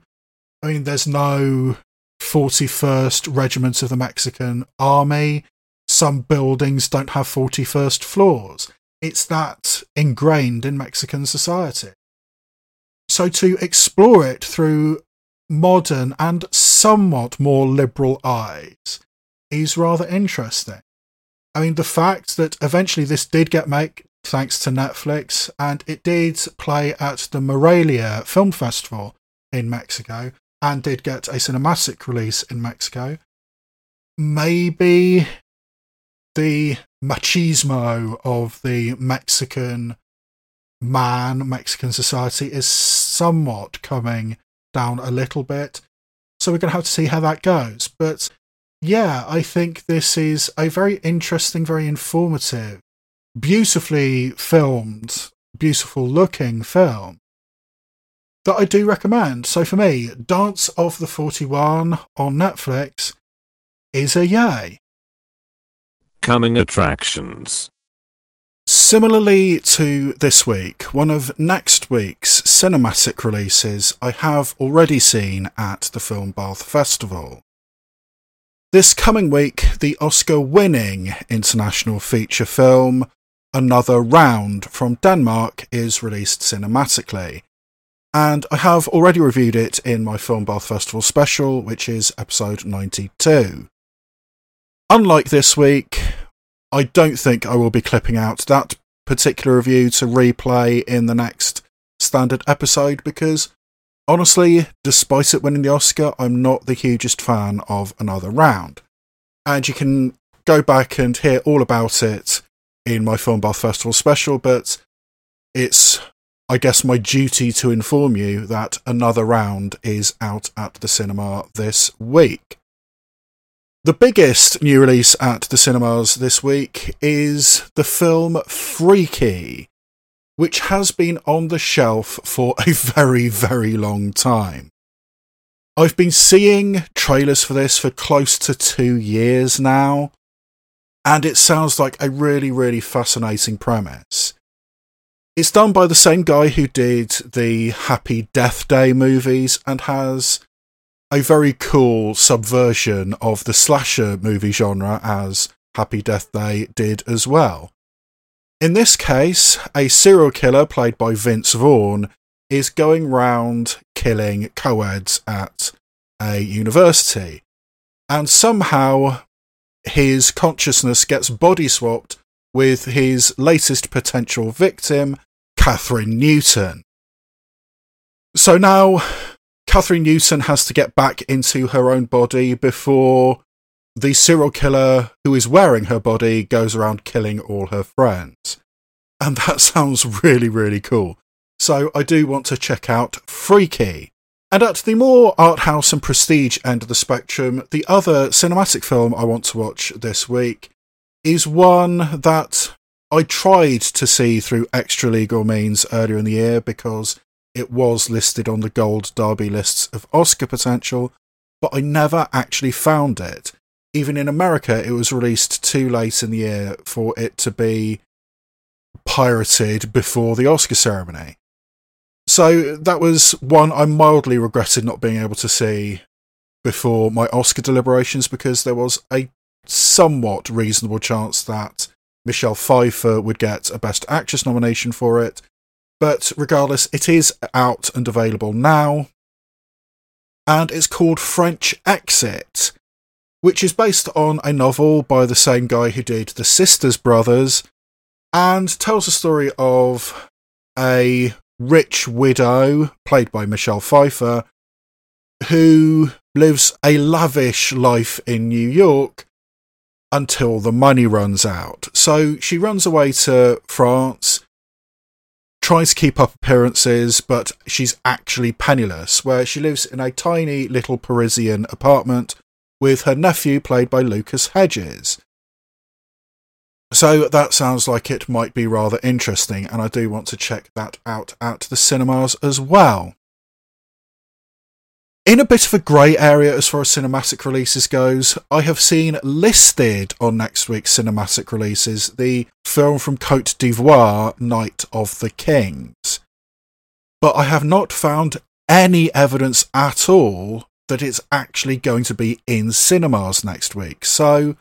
I mean, there's no 41st Regiment of the Mexican Army. Some buildings don't have 41st floors. It's that ingrained in Mexican society. So to explore it through modern and somewhat more liberal eyes is rather interesting. I mean, the fact that eventually this did get made thanks to Netflix, and it did play at the Morelia Film Festival in Mexico, and did get a cinematic release in Mexico. Maybe the machismo of the Mexican man, Mexican society is somewhat coming down a little bit. So we're going to have to see how that goes. But yeah, I think this is a very interesting, very informative, beautifully filmed, beautiful looking film that I do recommend. So for me, Dance of the 41 on Netflix is a yay. Coming attractions. Similarly to this week, one of next week's cinematic releases I have already seen at the Film Bath Festival. This coming week, the Oscar winning international feature film Another Round from Denmark is released cinematically. And I have already reviewed it in my Film Bath Festival special, which is episode 92. Unlike this week, I don't think I will be clipping out that particular review to replay in the next standard episode because honestly, despite it winning the Oscar, I'm not the hugest fan of Another Round. And you can go back and hear all about it in my Film Bath Festival special, but it's, I guess, my duty to inform you that Another Round is out at the cinema this week. The biggest new release at the cinemas this week is the film Freaky, which has been on the shelf for a (laughs) very, very long time. I've been seeing trailers for this for close to two years now, and it sounds like a really, really fascinating premise. It's done by the same guy who did the Happy Death Day movies and has a very cool subversion of the slasher movie genre as Happy Death Day did as well. In this case, a serial killer played by Vince Vaughn is going round killing co-eds at a university. And somehow his consciousness gets body swapped with his latest potential victim, Kathryn Newton. So now Kathryn Newton has to get back into her own body before the serial killer who is wearing her body goes around killing all her friends. And that (laughs) sounds really, really cool. So I do want to check out Freaky. And at the more art house and prestige end of the spectrum, the other cinematic film I want to watch this week is one that I tried to see through extra legal means earlier in the year because it was listed on the Gold Derby lists of Oscar potential, but I never actually found it. Even in America, it was released too late in the year for it to be pirated before the Oscar ceremony. So that was one I mildly regretted not being able to see before my Oscar deliberations because there was a somewhat reasonable chance that Michelle Pfeiffer would get a Best Actress nomination for it, but regardless, it is out and available now. And it's called French Exit, which is based on a novel by the same guy who did The Sisters Brothers and tells the story of a rich widow, played by Michelle Pfeiffer, who lives a lavish life in New York until the money runs out. So she runs away to France tries to keep up appearances, but she's actually penniless, where she lives in a tiny little Parisian apartment with her nephew, played by Lucas Hedges. So that sounds like it might be rather interesting, and I do want to check that out at the cinemas as well in a bit of a grey area as far as cinematic releases goes, I have seen listed on next week's cinematic releases the film from Cote d'Ivoire, Night of the Kings. But I have not found any evidence at all that it's actually going to be in cinemas next week. So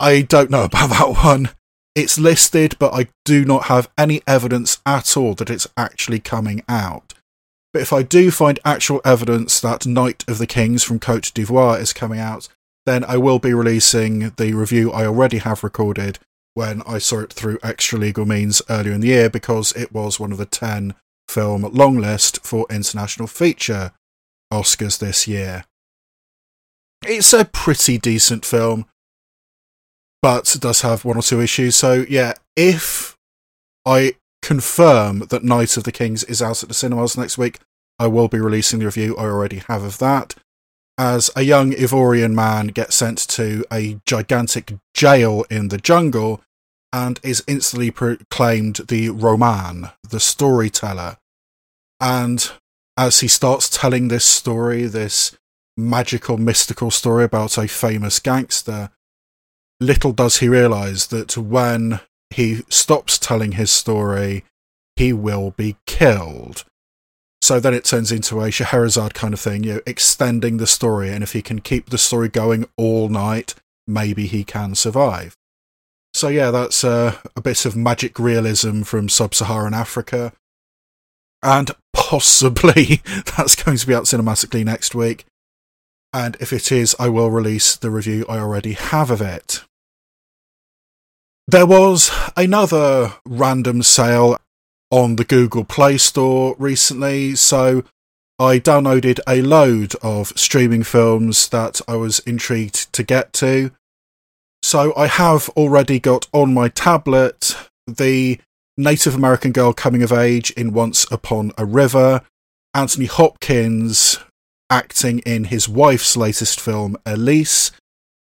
I don't know (laughs) about that one. It's listed, but I do not have any evidence at all that it's actually coming out. But if I do find actual evidence that Night of the Kings from Cote d'Ivoire is coming out, then I will be releasing the review I already have recorded when I saw it through extra legal means earlier in the year because it was one of the 10 film long list for International Feature Oscars this year. It's a pretty decent film, but does have one or two issues. So, yeah, if I confirm that Night of the Kings is out at the cinemas next week, I will be releasing the review I already have of that. As a young Ivorian man gets sent to a gigantic jail in the jungle and is instantly proclaimed the Roman, the storyteller. And as he starts telling this story, this magical, mystical story about a famous gangster, little does he realize that when he stops telling his story, he will be killed. So then it turns into a Scheherazade kind of thing, you know, extending the story, and if he can keep the story going all night, maybe he can survive. So yeah, that's uh, a bit of magic realism from sub-Saharan Africa, and possibly (laughs) that's going to be out cinematically next week. And if it is, I will release the review I already have of it. There was another random sale on the Google Play Store recently, so I downloaded a load of streaming films that I was intrigued to get to. So I have already got on my tablet the Native American girl coming of age in Once Upon a River, Anthony Hopkins acting in his wife's latest film, Elyse,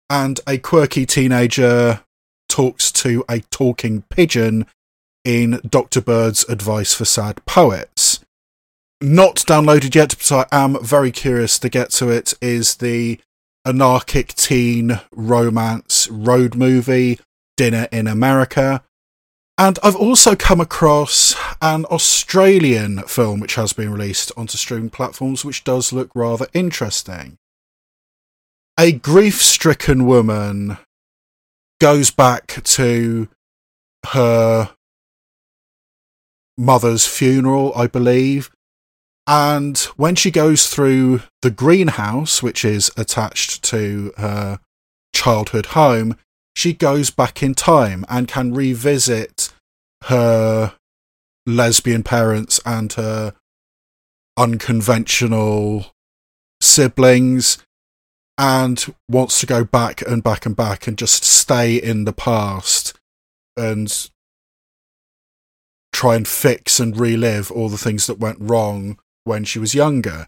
and a quirky teenager talks to a talking pigeon in Dr. Bird's Advice for Sad Poets. Not downloaded yet, but I am very curious to get to it, is the anarchic teen romance road movie, Dinner in America. And I've also come across an Australian film which has been released onto streaming platforms, which does look rather interesting. A grief stricken woman goes back to her mother's funeral, I believe. And when she goes through the greenhouse, which is attached to her childhood home, she goes back in time and can revisit her lesbian parents and her unconventional siblings and wants to go back and back and back and just stay in the past and try and fix and relive all the things that went wrong when she was younger.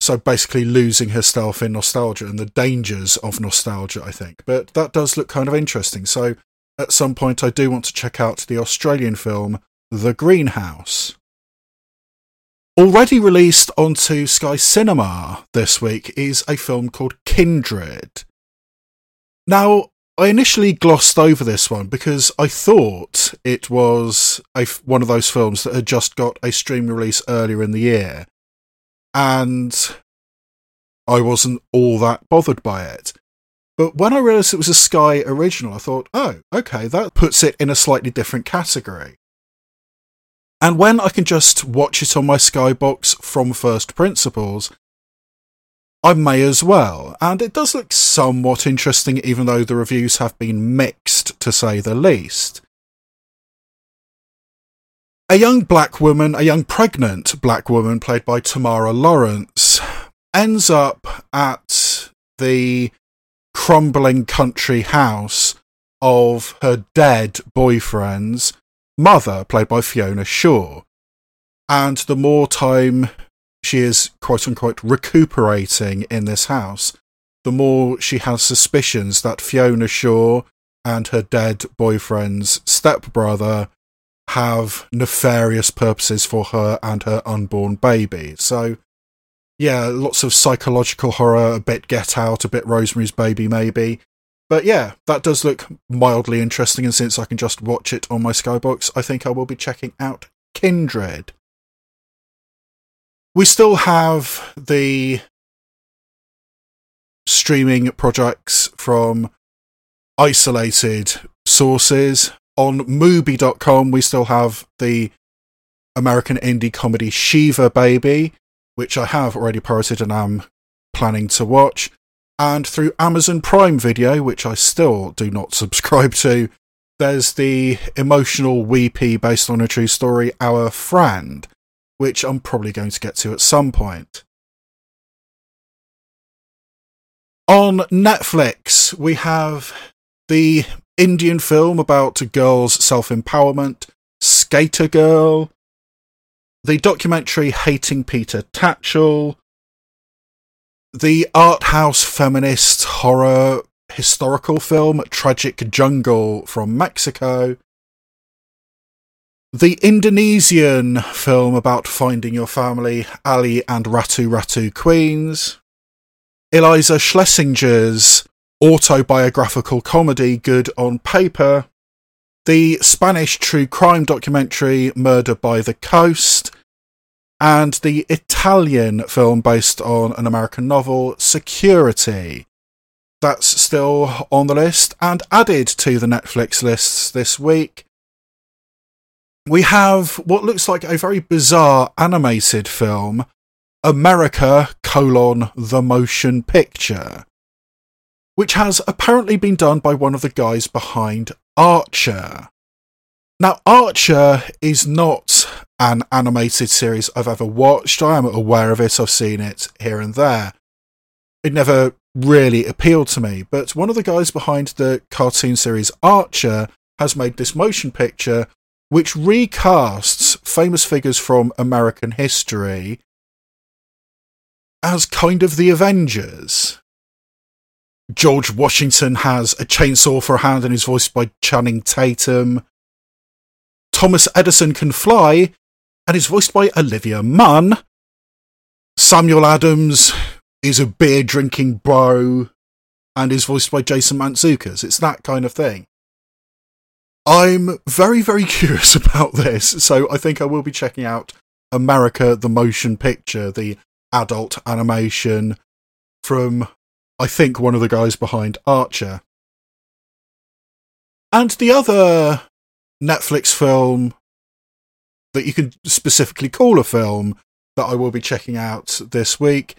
So basically losing herself in nostalgia and the dangers of nostalgia, I think. But that does look kind of interesting. So at some point, I do want to check out the Australian film The Greenhouse. Already released onto Sky Cinema this week is a film called Kindred. Now, I initially glossed over this one because I thought it was a, one of those films that had just got a stream release earlier in the year, and I wasn't all that bothered by it. But when I realised it was a Sky original, I thought, oh, okay, that puts it in a slightly different category. And when I can just watch it on my Skybox from first principles, I may as well. And it does look somewhat interesting, even though the reviews have been mixed, to say the least. A young black woman, a young pregnant black woman played by Tamara Lawrence, ends up at the crumbling country house of her dead boyfriend's mother, played by Fiona Shaw. And the more time she is quote unquote recuperating in this house, the more she has suspicions that Fiona Shaw and her dead boyfriend's stepbrother have nefarious purposes for her and her unborn baby. So, yeah, lots of psychological horror, a bit Get Out, a bit Rosemary's Baby, maybe. But yeah, that does look mildly interesting, and since I can just watch it on my Skybox, I think I will be checking out Kindred. We still have the streaming projects from isolated sources. On Mubi.com, we still have the American indie comedy Shiva Baby, which I have already pirated and am planning to watch. And through Amazon Prime Video, which I still do not subscribe to, there's the emotional weepy based on a true story, Our Friend, which I'm probably going to get to at some point. On Netflix, we have the Indian film about a girls' self empowerment, Skater Girl, the documentary Hating Peter Tatchell, the art house feminist horror historical film Tragic Jungle from Mexico, the Indonesian film about finding your family, Ali and Ratu Ratu Queens, Iliza Shlesinger's autobiographical comedy Good on Paper, the Spanish true crime documentary Murder by the Coast, and the Italian film based on an American novel Security. That's still on the list and added to the Netflix lists this week. We have what looks like a very bizarre animated film, America colon the motion picture, which has apparently been done by one of the guys behind Archer. Now, Archer is not an animated series I've ever watched. I am aware of it, I've seen it here and there. It never really appealed to me, but one of the guys behind the cartoon series Archer has made this motion picture which recasts famous figures from American history as kind of the Avengers. George Washington has a chainsaw for a hand and is voiced by Channing Tatum. Thomas Edison can fly and is voiced by Olivia Munn. Samuel Adams is a beer drinking bro and is voiced by Jason Mantzoukas. It's that kind of thing. I'm very, very (laughs) curious about this, so I think I will be checking out America the Motion Picture, the adult animation from, I think, one of the guys behind Archer. And the other Netflix film that you can specifically call a film that I will be checking out this week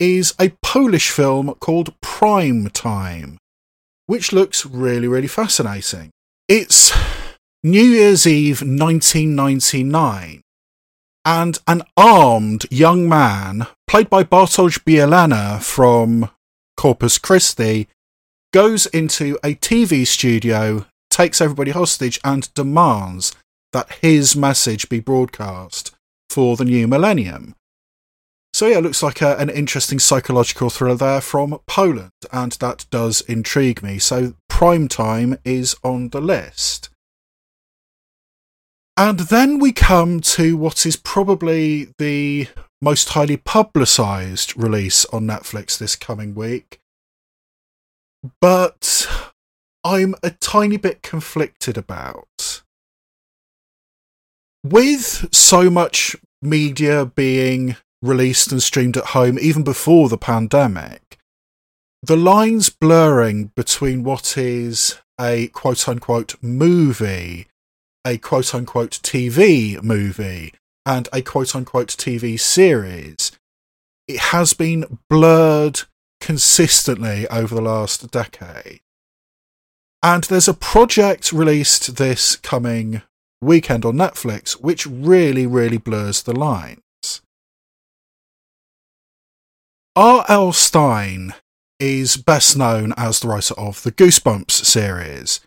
is a Polish film called Prime Time, which looks really, really fascinating. It's New Year's Eve 1999, and an armed young man, played by Bartosz Bielenia from Corpus Christi, goes into a TV studio, takes everybody hostage, and demands that his message be broadcast for the new millennium. So yeah, it looks like a, an interesting psychological thriller there from Poland, and that does intrigue me. So Prime Time is on the list. And then we come to what is probably the most highly publicised release on Netflix this coming week. But I'm a tiny bit conflicted about. With so much media being released and streamed at home even before the pandemic, the lines blurring between what is a quote unquote movie a quote unquote TV movie and a quote unquote TV series, it has been blurred consistently over the last decade. And there's a project released this coming weekend on Netflix which really, really blurs the lines. R.L. Stine is best known as the writer of the Goosebumps series,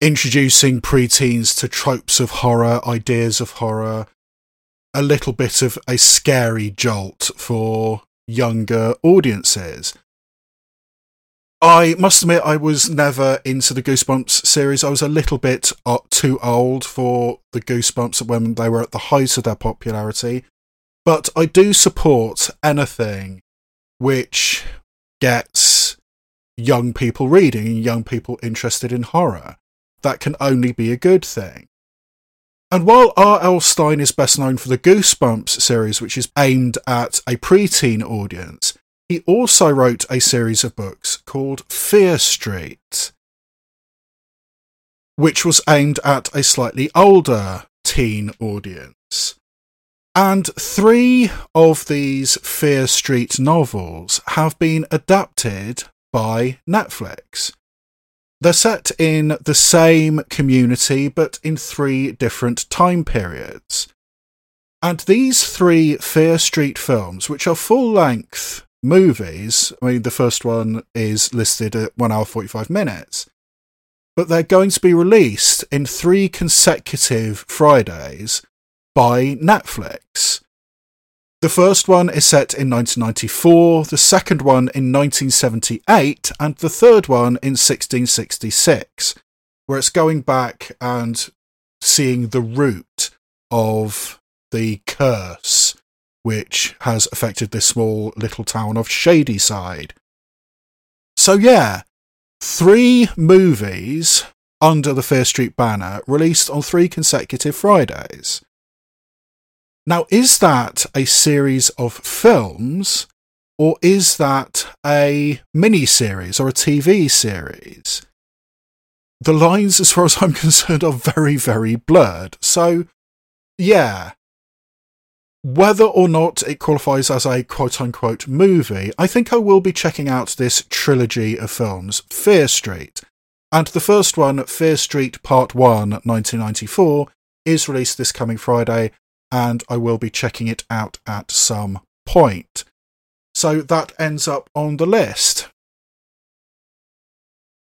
introducing preteens to tropes of horror, ideas of horror, a little bit of a scary jolt for younger audiences. I must admit, I was never into the Goosebumps series. I was a little bit uh, too old for the Goosebumps when they were at the height of their popularity. But I do support anything which gets young people reading and young people interested in horror that can only be a good thing. And while R.L. Stine is best known for the Goosebumps series, which is aimed at a preteen audience, he also wrote a series of books called Fear Street, which was aimed at a slightly older teen audience. And three of these Fear Street novels have been adapted by Netflix. They're set in the same community, but in three different time periods. And these three Fear Street films, which are full length movies, I mean, the first one is listed at 1 hour 45 minutes, but they're going to be released in three consecutive Fridays by Netflix. The first one is set in 1994, the second one in 1978, and the third one in 1666, where it's going back and seeing the root of the curse which has affected this small little town of Shadyside. So, yeah, three movies under the Fear Street banner released on three consecutive Fridays. Now, is that a series of films or is that a mini series or a TV series? The lines, as far as I'm (laughs) concerned, are very, very blurred. So, yeah, whether or not it qualifies as a quote unquote movie, I think I will be checking out this trilogy of films, Fear Street. And the first one, Fear Street Part 1, 1994, is released this coming Friday, and I will be checking it out at some point. So that ends up on the list.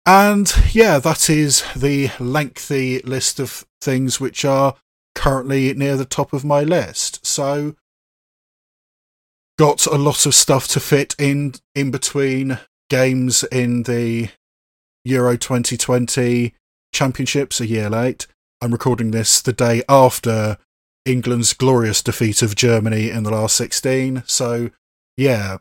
And yeah, that is the lengthy list of things which are currently near the top of my list. So got a lot of stuff to fit in in between games in the Euro 2020 championships a year late. I'm recording this the day after England's glorious defeat of Germany in the last 16. So, yeah,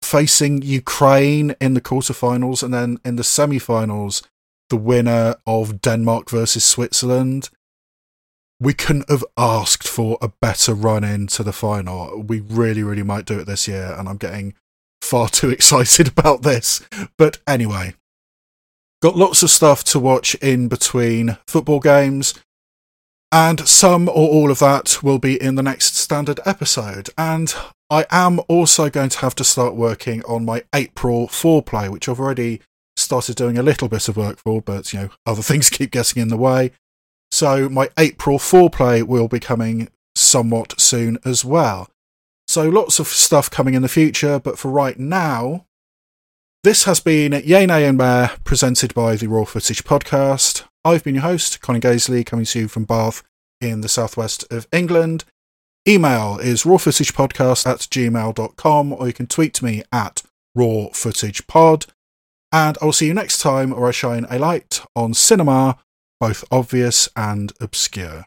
facing Ukraine in the quarterfinals and then in the semi-finals, the winner of Denmark versus Switzerland we couldn't have asked for a better run into the final. We really, really might do it this year, and I'm getting far (laughs) too excited about this. But anyway, got lots of stuff to watch in between football games, and some or all of that will be in the next standard episode. And I am also going to have to start working on my April foreplay, which I've already started doing a little bit of work for, but you know, other (laughs) things keep getting in the way. So my April foreplay will be coming somewhat soon as well. So lots of stuff coming in the future, but for right now, this has been Yay Nay and Bear presented by the Raw Footage Podcast. I've been your host, Connie Gaisley, coming to you from Bath in the southwest of England. Email is rawfootagepodcast at gmail.com or you can tweet me at rawfootagepod. And I'll see you next time where I shine a light on cinema both obvious and obscure.